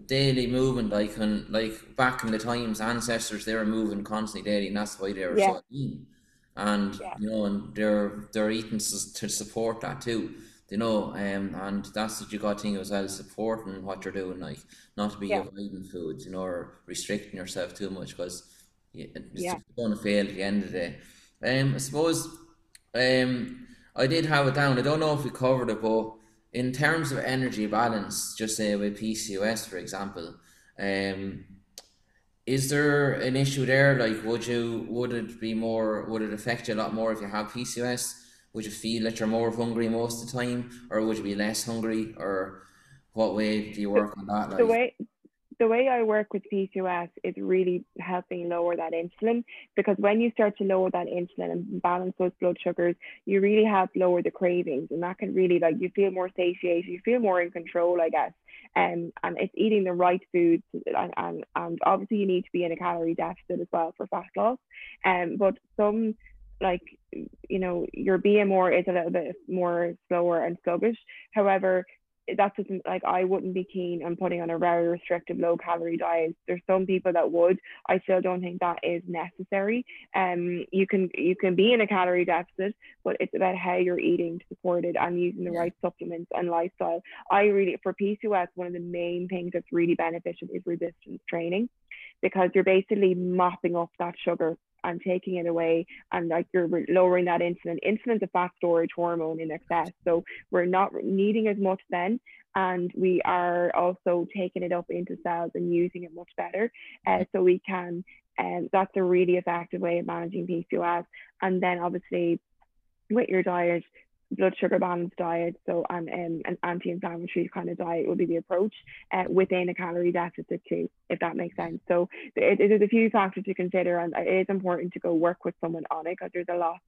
daily movement. Like when like back in the times, ancestors they were moving constantly daily, and that's why they were Yeah. so lean. And Yeah. you know, and they're they're eating to support that too. You know, um, and that's what you got to think as well, supporting what you're doing, like not to be Yeah. avoiding foods, you know, or restricting yourself too much, because it's Yeah. just going to fail at the end of the day. Um, I suppose, um, I did have it down. I don't know if we covered it, but in terms of energy balance, just say with PCOS, for example, um, is there an issue there? Like, would you would it be more? Would it affect you a lot more if you have PCOS? Would you feel that you're more hungry most of the time, or would you be less hungry, or what way do you work on that? the Like, way the way I work with PCOS is really helping lower that insulin because when you start to lower that insulin and balance those blood sugars, you really help lower the cravings and that can really like you feel more satiated, you feel more in control, I guess. Um, and it's eating the right foods and, and, and obviously you need to be in a calorie deficit as well for fat loss. Um, but some like you know your BMR is a little bit more slower and sluggish. However, that's just like I wouldn't be keen on putting on a very restrictive low calorie diet. There's some people that would. I still don't think that is necessary. Um, you can you can be in a calorie deficit, but it's about how you're eating to support it and using the right supplements and lifestyle. I really for PCOS, one of the main things that's really beneficial is resistance training because you're basically mopping up that sugar and taking it away and like you're lowering that insulin. Insulin's a fat storage hormone in excess. So we're not needing as much then and we are also taking it up into cells and using it much better. Uh, so we can and um, that's a really effective way of managing PCOS. And then obviously with your diet, blood sugar balanced diet, so um, um, an anti-inflammatory kind of diet would be the approach uh, within a calorie deficit too, if that makes sense. So it, it, a few factors to consider, and it is important to go work with someone on it because there's a lot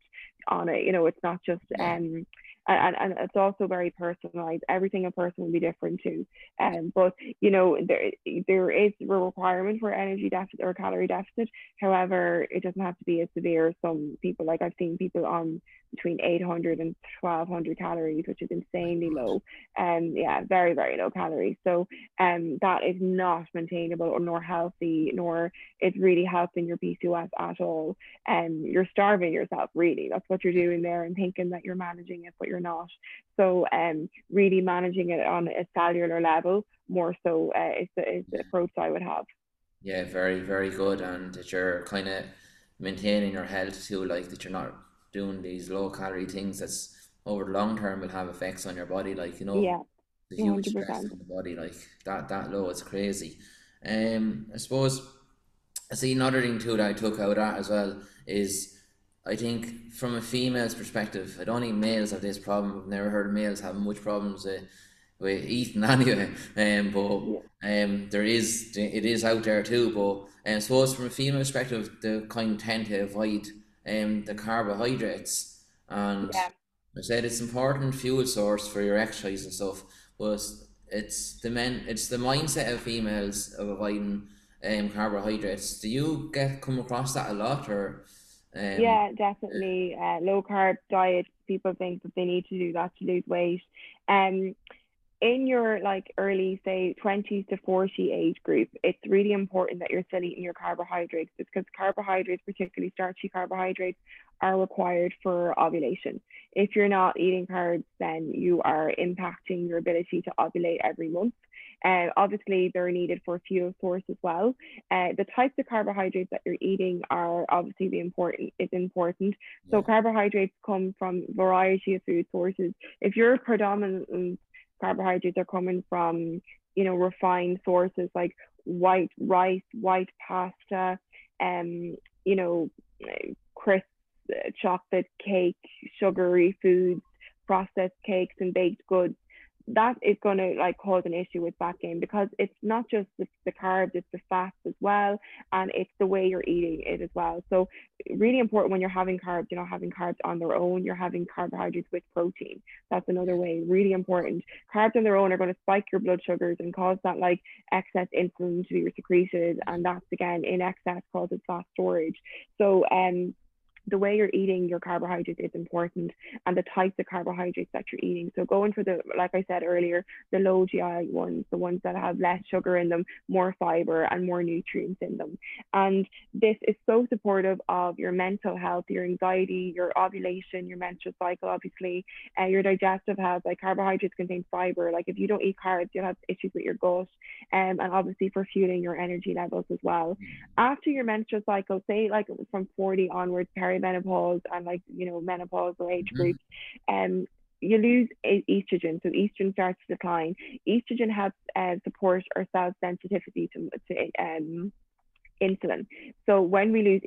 on it. You know, it's not just um and, and it's also very personalized. Everything a person will be different too. Um, but you know, there there is a requirement for energy deficit or calorie deficit. However, it doesn't have to be as severe as some people. Like I've seen people on between 800 and 1200 calories, which is insanely low. Um, yeah, very, very low calories. So um, that is not maintainable or nor healthy, nor it's really helping your PCOS at all. And um, you're starving yourself, really. That's what you're doing there and thinking that you're managing it, but you're not. So um, really managing it on a cellular level more so uh, is, the, is the approach I would have. Yeah, very, very good. And that you're kind of maintaining your health too, like that you're not doing these low calorie things that's over the long term will have effects on your body like you know yeah the huge stress on the body like that that low is crazy um I suppose I see another thing too that I took out at as well is I think from a female's perspective I don't think males have this problem I've never heard of males have much problems with, with eating anyway um but um there is it is out there too but um, I suppose from a female perspective they kind of tend to avoid um, the carbohydrates. And yeah. I said it's important fuel source for your exercise and stuff, but it's the men it's the mindset of females of avoiding um, carbohydrates. Do you get come across that a lot or um, yeah, definitely. Uh, low carb diet. People think that they need to do that to lose weight. Um, in your like early say 20s to 40 age group it's really important that you're still eating your carbohydrates because carbohydrates particularly starchy carbohydrates are required for ovulation if you're not eating carbs then you are impacting your ability to ovulate every month uh, obviously they're needed for fuel source as well. Uh, the types of carbohydrates that you're eating are obviously the important is important. So carbohydrates come from variety of food sources. If you're predominantly carbohydrates are coming from, you know, refined sources like white rice, white pasta, um, you know, crisps, chocolate cake, sugary foods, processed cakes and baked goods that is going to like cause an issue with fat gain because it's not just the, the carbs it's the fats as well and it's the way you're eating it as well. So really important when you're having carbs you're not having carbs on their own you're having carbohydrates with protein. That's another way really important. Carbs on their own are going to spike your blood sugars and cause that like excess insulin to be secreted and that's again in excess causes fat storage. So um the way you're eating your carbohydrates is important and the types of carbohydrates that you're eating. So going for the, like I said earlier, the low GI ones, the ones that have less sugar in them, more fiber and more nutrients in them. And this is so supportive of your mental health, your anxiety, your ovulation, your menstrual cycle, obviously, uh, your digestive health. Like carbohydrates contain fiber. Like if you don't eat carbs, you'll have issues with your gut um, and obviously for fueling your energy levels as well. After your menstrual cycle, say like from 40 onwards, perimenopause and like you know menopausal age mm-hmm. groups um you lose estrogen so estrogen starts to decline estrogen helps uh, support our cell sensitivity to, to um insulin. So when we lose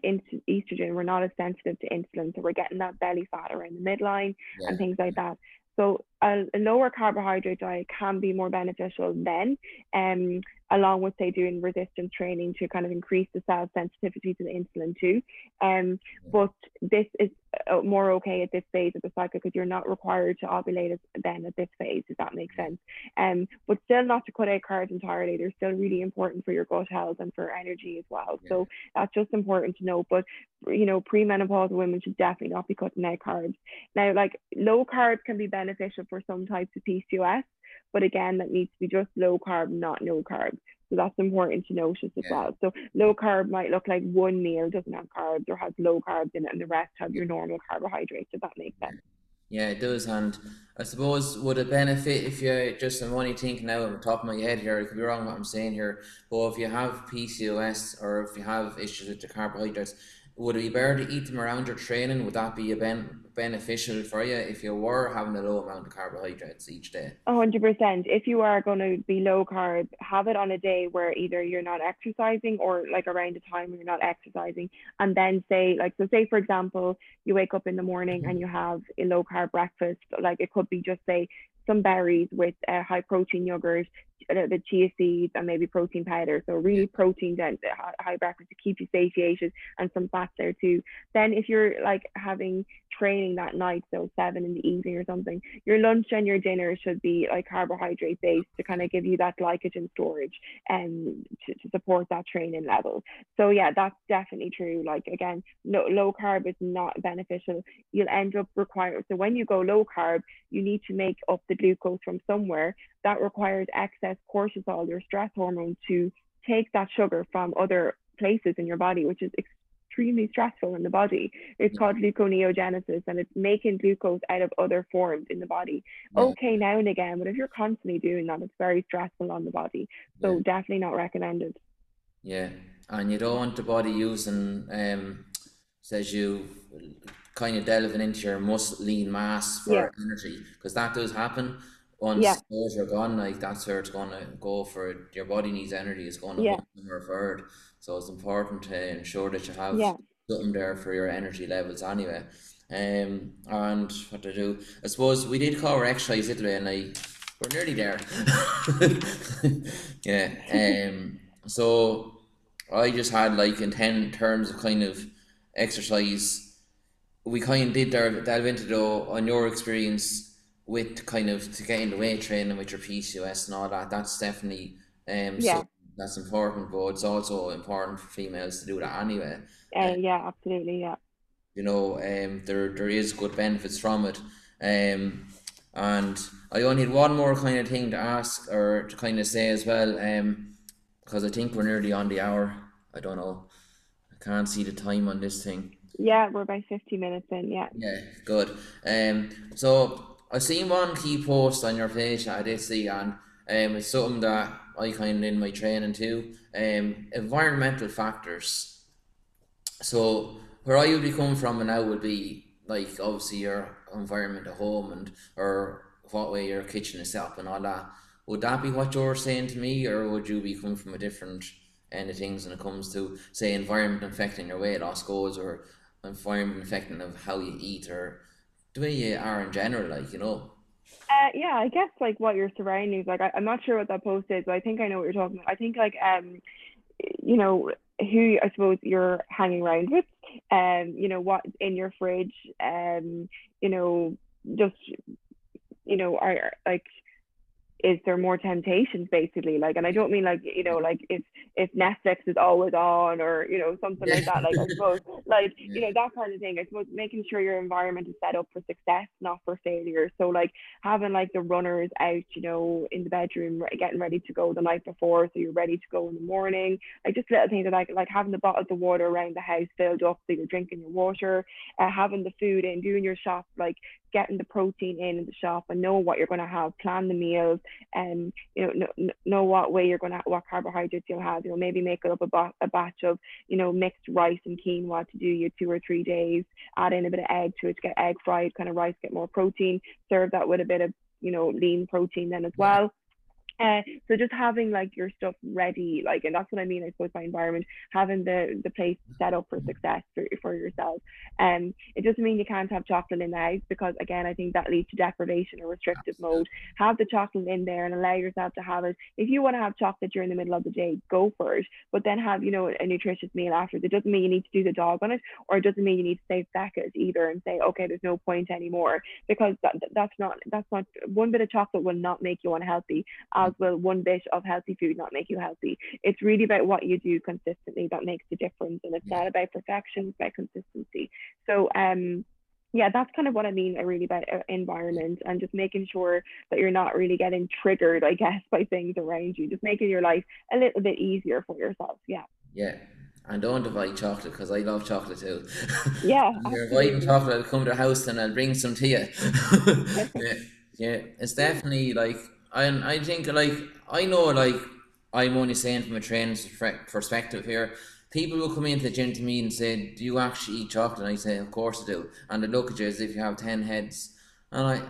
estrogen, we're not as sensitive to insulin. So we're getting that belly fat around the midline yeah. and things like that. So a, a, lower carbohydrate diet can be more beneficial then, um, along with say doing resistance training to kind of increase the cell sensitivity to the insulin too. Um, but this is uh, more okay at this phase of the cycle because you're not required to ovulate then at this phase, if that makes sense. Um, but still not to cut out carbs entirely. They're still really important for your gut health and for energy as well. Yeah. So that's just important to know. But you know, premenopausal women should definitely not be cutting out carbs. Now, like low carbs can be beneficial for some types of PCOS, but again, that needs to be just low carb, not no carb. So that's important to notice as yeah. well. So low carb might look like one meal doesn't have carbs or has low carbs in it, and the rest have your normal carbohydrates. If that makes sense. Yeah, it does. And I suppose would it benefit if you just I'm only thinking now on the top of my head here, I could be wrong what I'm saying here, but if you have PCOS or if you have issues with the carbohydrates, would it be better to eat them around your training? Would that be a ben- beneficial for you if you were having a low amount of carbohydrates each day? hundred percent. If you are going to be low carb, have it on a day where either you're not exercising or like around the time you're not exercising, and then say like so. Say for example, you wake up in the morning and you have a low carb breakfast. Like it could be just say some berries with uh, high protein yogurt, the chia seeds, and maybe protein powder. So really protein dense, high breakfast to keep you satiated, and some fats there too. Then if you're like having training that night, so seven in the evening or something, your lunch and your dinner should be like carbohydrate based to kind of give you that glycogen storage and um, to, to support that training level. So yeah, that's definitely true. Like again, no, low carb is not beneficial. You'll end up requiring so when you go low carb, you need to make up the glucose from somewhere. That requires excess cortisol, your stress hormone, to take that sugar from other places in your body, which is extremely stressful in the body. It's yeah. called gluconeogenesis and it's making glucose out of other forms in the body. Yeah. Okay, now and again, but if you're constantly doing that, it's very stressful on the body. So yeah. definitely not recommended. Yeah, and you don't want the body using, um, says you kind of delving into your muscle lean mass for energy because that does happen once yeah. those are gone, like that's where it's gonna go for it. Your body needs energy, it's gonna yeah. for. So it's important to ensure that you have yeah. something there for your energy levels anyway. Um and what to do. I suppose we did cover exercise today and I we're nearly there. yeah. Um so I just had like in ten terms of kind of exercise we kind of did delve, delve into though on your experience with kind of to get in the weight training with your PCOS and all that, that's definitely um yeah. So that's important, but it's also important for females to do that anyway. Uh, yeah, absolutely, yeah. You know, um, there there is good benefits from it, um, and I only had one more kind of thing to ask or to kind of say as well, um, because I think we're nearly on the hour. I don't know, I can't see the time on this thing. Yeah, we're about fifty minutes in. Yeah. Yeah, good. Um, so I seen one key post on your page that I did see, and um, it's something that I kind of in my training too. Um, environmental factors. So where I would be coming from and now would be like obviously your environment at home and or what way your kitchen is set up and all that. Would that be what you're saying to me, or would you be coming from a different end of things when it comes to say environment affecting your weight loss goals or environment affecting of how you eat or the way you are in general, like you know. Uh, yeah, I guess like what your surroundings like. I, I'm not sure what that post is, but I think I know what you're talking about. I think like um, you know, who I suppose you're hanging around with, um, you know, what in your fridge, um, you know, just you know, are like is there more temptations basically? Like and i don't mean like you know like if if netflix is always on or you know something like that like i suppose like you know that kind of thing. I suppose making sure your environment is set up for success not for failure. So like having like the runners out you know in the bedroom getting ready to go the night before so you're ready to go in the morning. Like just little things like like having the bottles of water around the house filled up so you're drinking your water uh, having the food in doing your shop like getting the protein in in the shop and know what you're going to have plan the meals and you know know, know what way you're going to what carbohydrates you'll have you know maybe make up a, ba- a batch of you know mixed rice and quinoa to do your two or three days add in a bit of egg to it to get egg fried kind of rice get more protein serve that with a bit of you know lean protein then as well uh, so just having like your stuff ready, like, and that's what I mean, I suppose, by environment, having the the place set up for success for, for yourself. Um, it doesn't mean you can't have chocolate in the house because again, I think that leads to deprivation or restrictive mode. Have the chocolate in there and allow yourself to have it. If you want to have chocolate during the middle of the day, go for it. But then have you know a nutritious meal after. It doesn't mean you need to do the dog on it, or it doesn't mean you need to save seconds either and say, okay, there's no point anymore because that, that's not that's not one bit of chocolate will not make you unhealthy as will one bit of healthy food not make you healthy. It's really about what you do consistently that makes the difference. And it's not about perfection, it's about consistency. So um yeah, that's kind of what I mean a really about uh, environment and just making sure that you're not really getting triggered, I guess, by things around you. Just making your life a little bit easier for yourself. Yeah. Yeah. And don't avoid chocolate because I love chocolate too. Yeah. you're avoiding chocolate, I'll come to the house and I'll bring some to you. yeah. yeah, it's definitely like and I think like I know like I'm only saying from a training perspective here. people will come into the gym to me and say, "Do you actually eat chocolate?" And I say, "Of course I do." And they look at you as if you have ten heads, and I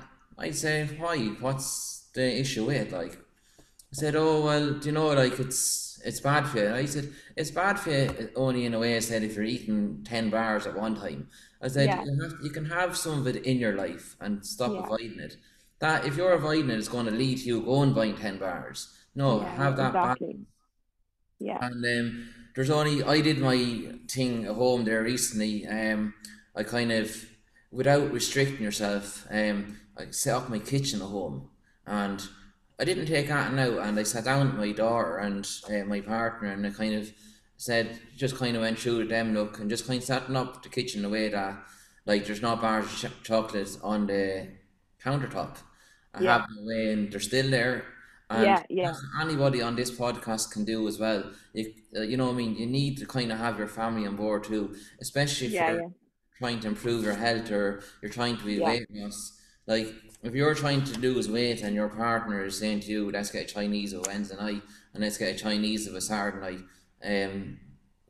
I say, "Why? What's the issue with it?" Like I said, "Oh well, do you know like it's it's bad for you." And I said, "It's bad for you only in a way." I said, "If you're eating ten bars at one time." I said, Yeah. you, have, you can have some of it in your life and stop Yeah. avoiding it. That if you're avoiding it, it's going to lead to you going buying 10 bars. No, Yeah, have that back. exactly. Yeah. And um, there's only, I did my thing at home there recently. Um, I kind of, without restricting yourself, um, I set up my kitchen at home and I didn't take anything out and I sat down with my daughter and uh, my partner and I kind of said, just kind of went through with them look and just kind of setting up the kitchen the way that like there's not bars of ch- chocolate on the countertop. I Yeah. have them away and they're still there. And Yeah, yeah. anybody on this podcast can do as well. You, uh, you know I mean? You need to kind of have your family on board too, especially if Yeah, you're yeah. trying to improve your health or you're trying to be Yeah. weight loss. Like if you're trying to lose weight and your partner is saying to you, "Let's get a Chinese of Wednesday night and let's get a Chinese of a Saturday night," um,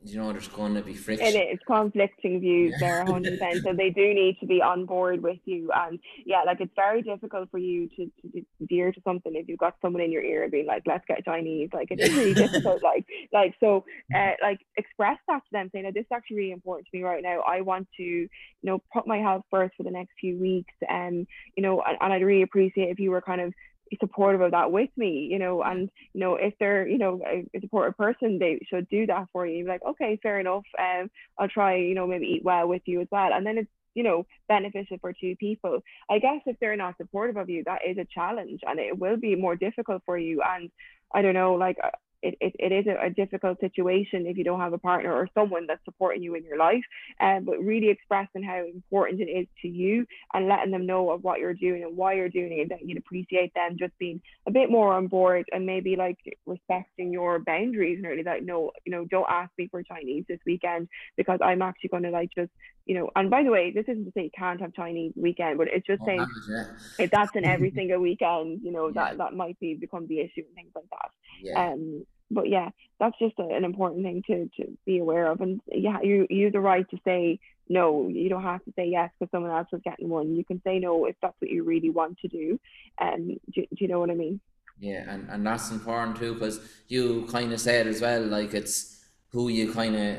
you know there's going to be It friction. is conflicting views there, Yeah. 100%. So they do need to be on board with you. And yeah, like it's very difficult for you to, to veer to something if you've got someone in your ear being like, let's get Chinese. Like it is really difficult. Like, like so, uh, like express that to them, saying that this is actually really important to me right now. I want to, you know, put my health first for the next few weeks. And you know, and, and I'd really appreciate if you were kind of supportive of that with me, you know, and you know, if they're, you know, a, a supportive person, they should do that for you. You're like, okay, fair enough. Um, I'll try, you know, maybe eat well with you as well. And then it's, you know, beneficial for two people. I guess if they're not supportive of you, that is a challenge and it will be more difficult for you. And I don't know, like uh, it, it, it is a, a difficult situation if you don't have a partner or someone that's supporting you in your life. Um, but really expressing how important it is to you and letting them know of what you're doing and why you're doing it, that you'd appreciate them just being a bit more on board and maybe like respecting your boundaries and really like no you know don't ask me for chinese this weekend because i'm actually going to like just you know and by the way this isn't to say you can't have chinese weekend but it's just Oh, saying yeah. if that's in every single weekend you know Yeah. that that might be become the issue and things like that Yeah. um but yeah that's just a, an important thing to to be aware of. And yeah you you have the right to say no. You don't have to say yes because someone else is getting one. You can say no if that's what you really want to do. Um do, do you know what i mean? Yeah, and, and that's important too because you kind of said as well, like it's who you kind of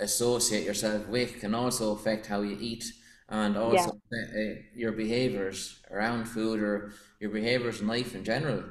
associate yourself with can also affect how you eat and also affect, uh, your behaviors around food or your behaviors in life in general.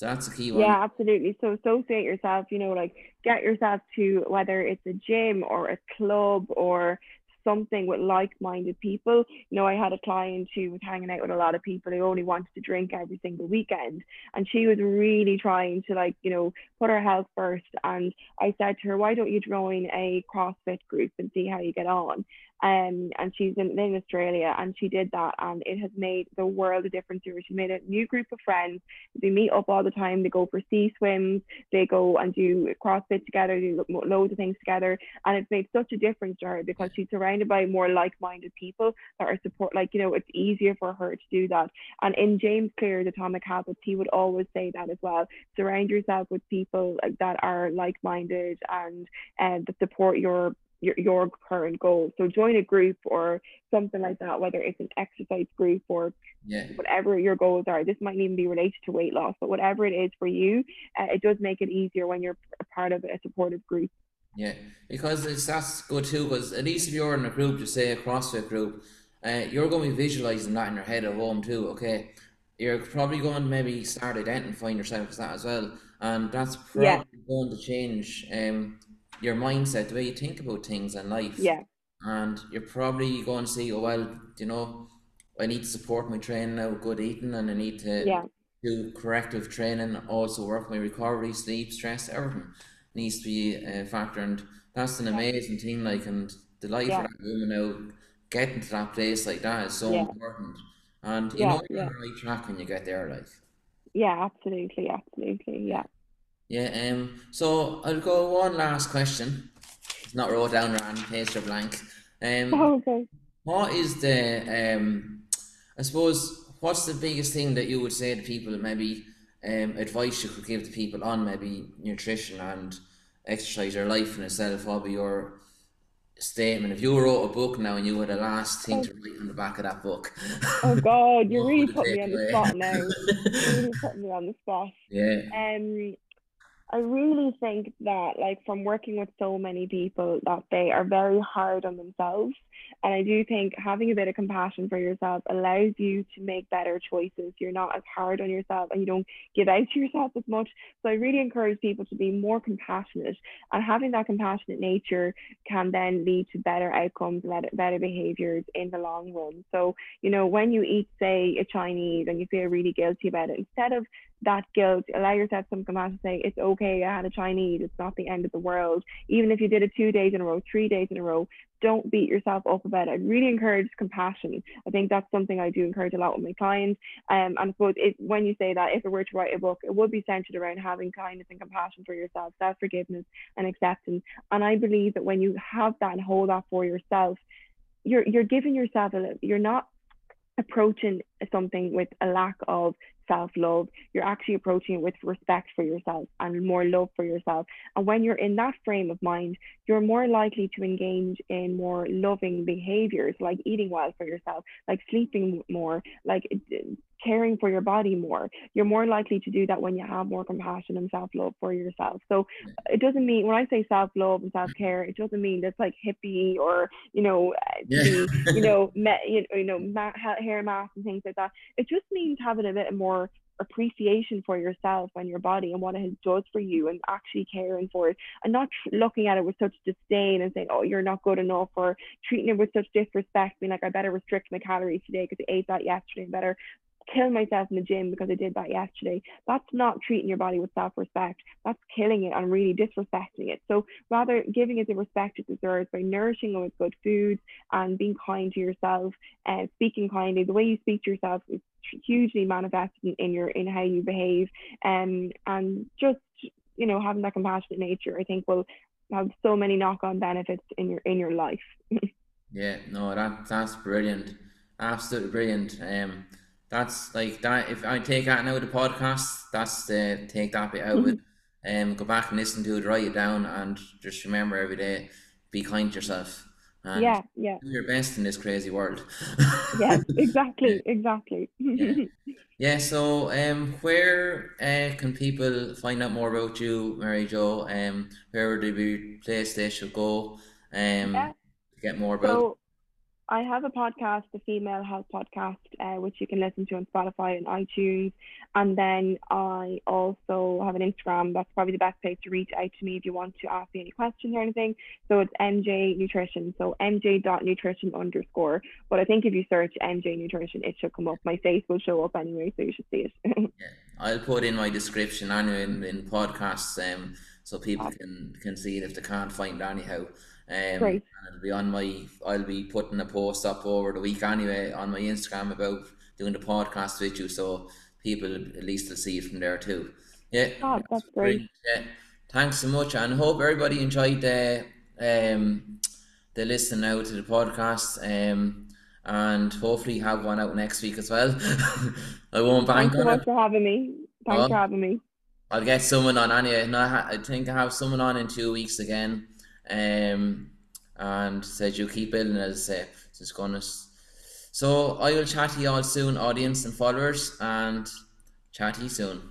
So that's a key one. Yeah, absolutely. So associate yourself, you know, like get yourself to whether it's a gym or a club or something with like-minded people. You know, I had a client who was hanging out with a lot of people who only wanted to drink every single weekend. And she was really trying to like, you know, put her health first. And I said to her, why don't you join a CrossFit group and see how you get on? Um, and she's in, in Australia and she did that and it has made the world of difference to her. She made a new group of friends. They meet up all the time. They go for sea swims. They go and do CrossFit together, do lo- loads of things together. And it's made such a difference to her because she's surrounded by more like-minded people that are support, like, you know, it's easier for her to do that. And in James Clear's Atomic Habits, he would always say that as well. Surround yourself with people that are like-minded and uh, that support your your, your current goals. So join a group or something like that, whether it's an exercise group or Yeah. whatever your goals are. This might even be related to weight loss, but whatever it is for you, uh, it does make it easier when you're a part of a supportive group. Yeah, because it's that's good too. Because at least if you're in a group, just say a CrossFit group, uh, you're going to be visualizing that in your head at home too. Okay, you're probably going to maybe start identifying yourself as that as well, and that's Yeah, probably going to change um your mindset, the way you think about things in life, yeah, and you're probably going to say, oh well, you know, I need to support my training now, with good eating, and I need to yeah, do corrective training, also work my recovery, sleep, stress, everything needs to be uh, a factor, and that's an yeah, amazing thing. Like, and the life yeah, of that woman now getting to that place like that is so yeah, important, and you know you're on the right track when you get there. Like, yeah, absolutely, absolutely, yeah, yeah. Um, so I'll go one last question. It's not wrote down or case you're blank. Um, Oh, okay. what is the um, I suppose what's the biggest thing that you would say to people? Maybe um, advice you could give to people on maybe nutrition and exercise your life in itself. What be your statement? If you wrote a book now and you were the last thing Oh, to write on the back of that book, oh God, you're really put me on the spot now. You're really put me on the spot. yeah, Um, I really think that, like, from working with so many people, that they are very hard on themselves. And I do think having a bit of compassion for yourself allows you to make better choices. You're not as hard on yourself and you don't give out to yourself as much. So I really encourage people to be more compassionate. And having that compassionate nature can then lead to better outcomes, better, better behaviors in the long run. So, you know, when you eat, say, a Chinese and you feel really guilty about it, instead of that guilt, allow yourself some compassion, say, it's okay, I had a Chinese, it's not the end of the world. Even if you did it two days in a row, three days in a row, don't beat yourself up about it. I really encourage compassion. I think that's something I do encourage a lot with my clients. Um, and I suppose it, when you say that, if I were to write a book, it would be centered around having kindness and compassion for yourself, self forgiveness and acceptance. And I believe that when you have that and hold that for yourself, you're you're giving yourself a you're not approaching something with a lack of self love. You're actually approaching it with respect for yourself and more love for yourself. And when you're in that frame of mind, you're more likely to engage in more loving behaviors like eating well for yourself, like sleeping more, like caring for your body more. You're more likely to do that when you have more compassion and self love for yourself. So it doesn't mean when I say self love and mm-hmm. self care, it doesn't mean that's like hippie or you know uh, yeah, to you know me, you know, you know ma- hair masks and things like that. It just means having a bit more appreciation for yourself and your body and what it does for you and actually caring for it and not tr- looking at it with such disdain and saying oh you're not good enough or treating it with such disrespect being like I better restrict my calories today because I ate that yesterday and better kill myself in the gym because I did that yesterday. That's not treating your body with self respect. That's killing it and really disrespecting it. So rather giving it the respect it deserves by nourishing it with good food and being kind to yourself and speaking kindly. The way you speak to yourself is hugely manifested in, in your in how you behave. Um, and just you know having that compassionate nature, I think will have so many knock on benefits in your in your life. yeah. No, that that's brilliant. Absolutely brilliant. Um, that's like that. If I take that now the podcast, that's the take that bit out of it. Um, go back and listen to it, write it down, and just remember every day, be kind to yourself and yeah, yeah, do your best in this crazy world. yeah, exactly, exactly. Yeah. Yeah, so um, where uh, can people find out more about you, Mary Jo? Um, where would they be place they should go yeah. um, to get more about? So I have a podcast, the Female Health Podcast, uh, which you can listen to on Spotify and iTunes. And then I also have an Instagram. That's probably the best place to reach out to me if you want to ask me any questions or anything. So it's MJ Nutrition. So MJ.nutrition underscore. But I think if you search MJ Nutrition, it should come up. My face will show up anyway, so you should see it. Yeah, I'll put in my description anyway in, in podcasts um, so people can, can see it if they can't find it anyhow. Um, and it'll be on my, I'll be putting a post up over the week anyway on my Instagram about doing the podcast with you, so people at least will see it from there too. Yeah, Ah, that's great. Yeah, thanks so much, and hope everybody enjoyed the um the listen now to the podcast. Um, and hopefully have one out next week as well. I won't bank Thanks so much it. for having me. Thanks Oh, for having me. I'll get someone on anyway. No, I think I have someone on in two weeks again. Um, and said you keep building as I say. it's gonna. So I will chat to you all soon, audience and followers, and chat to you soon.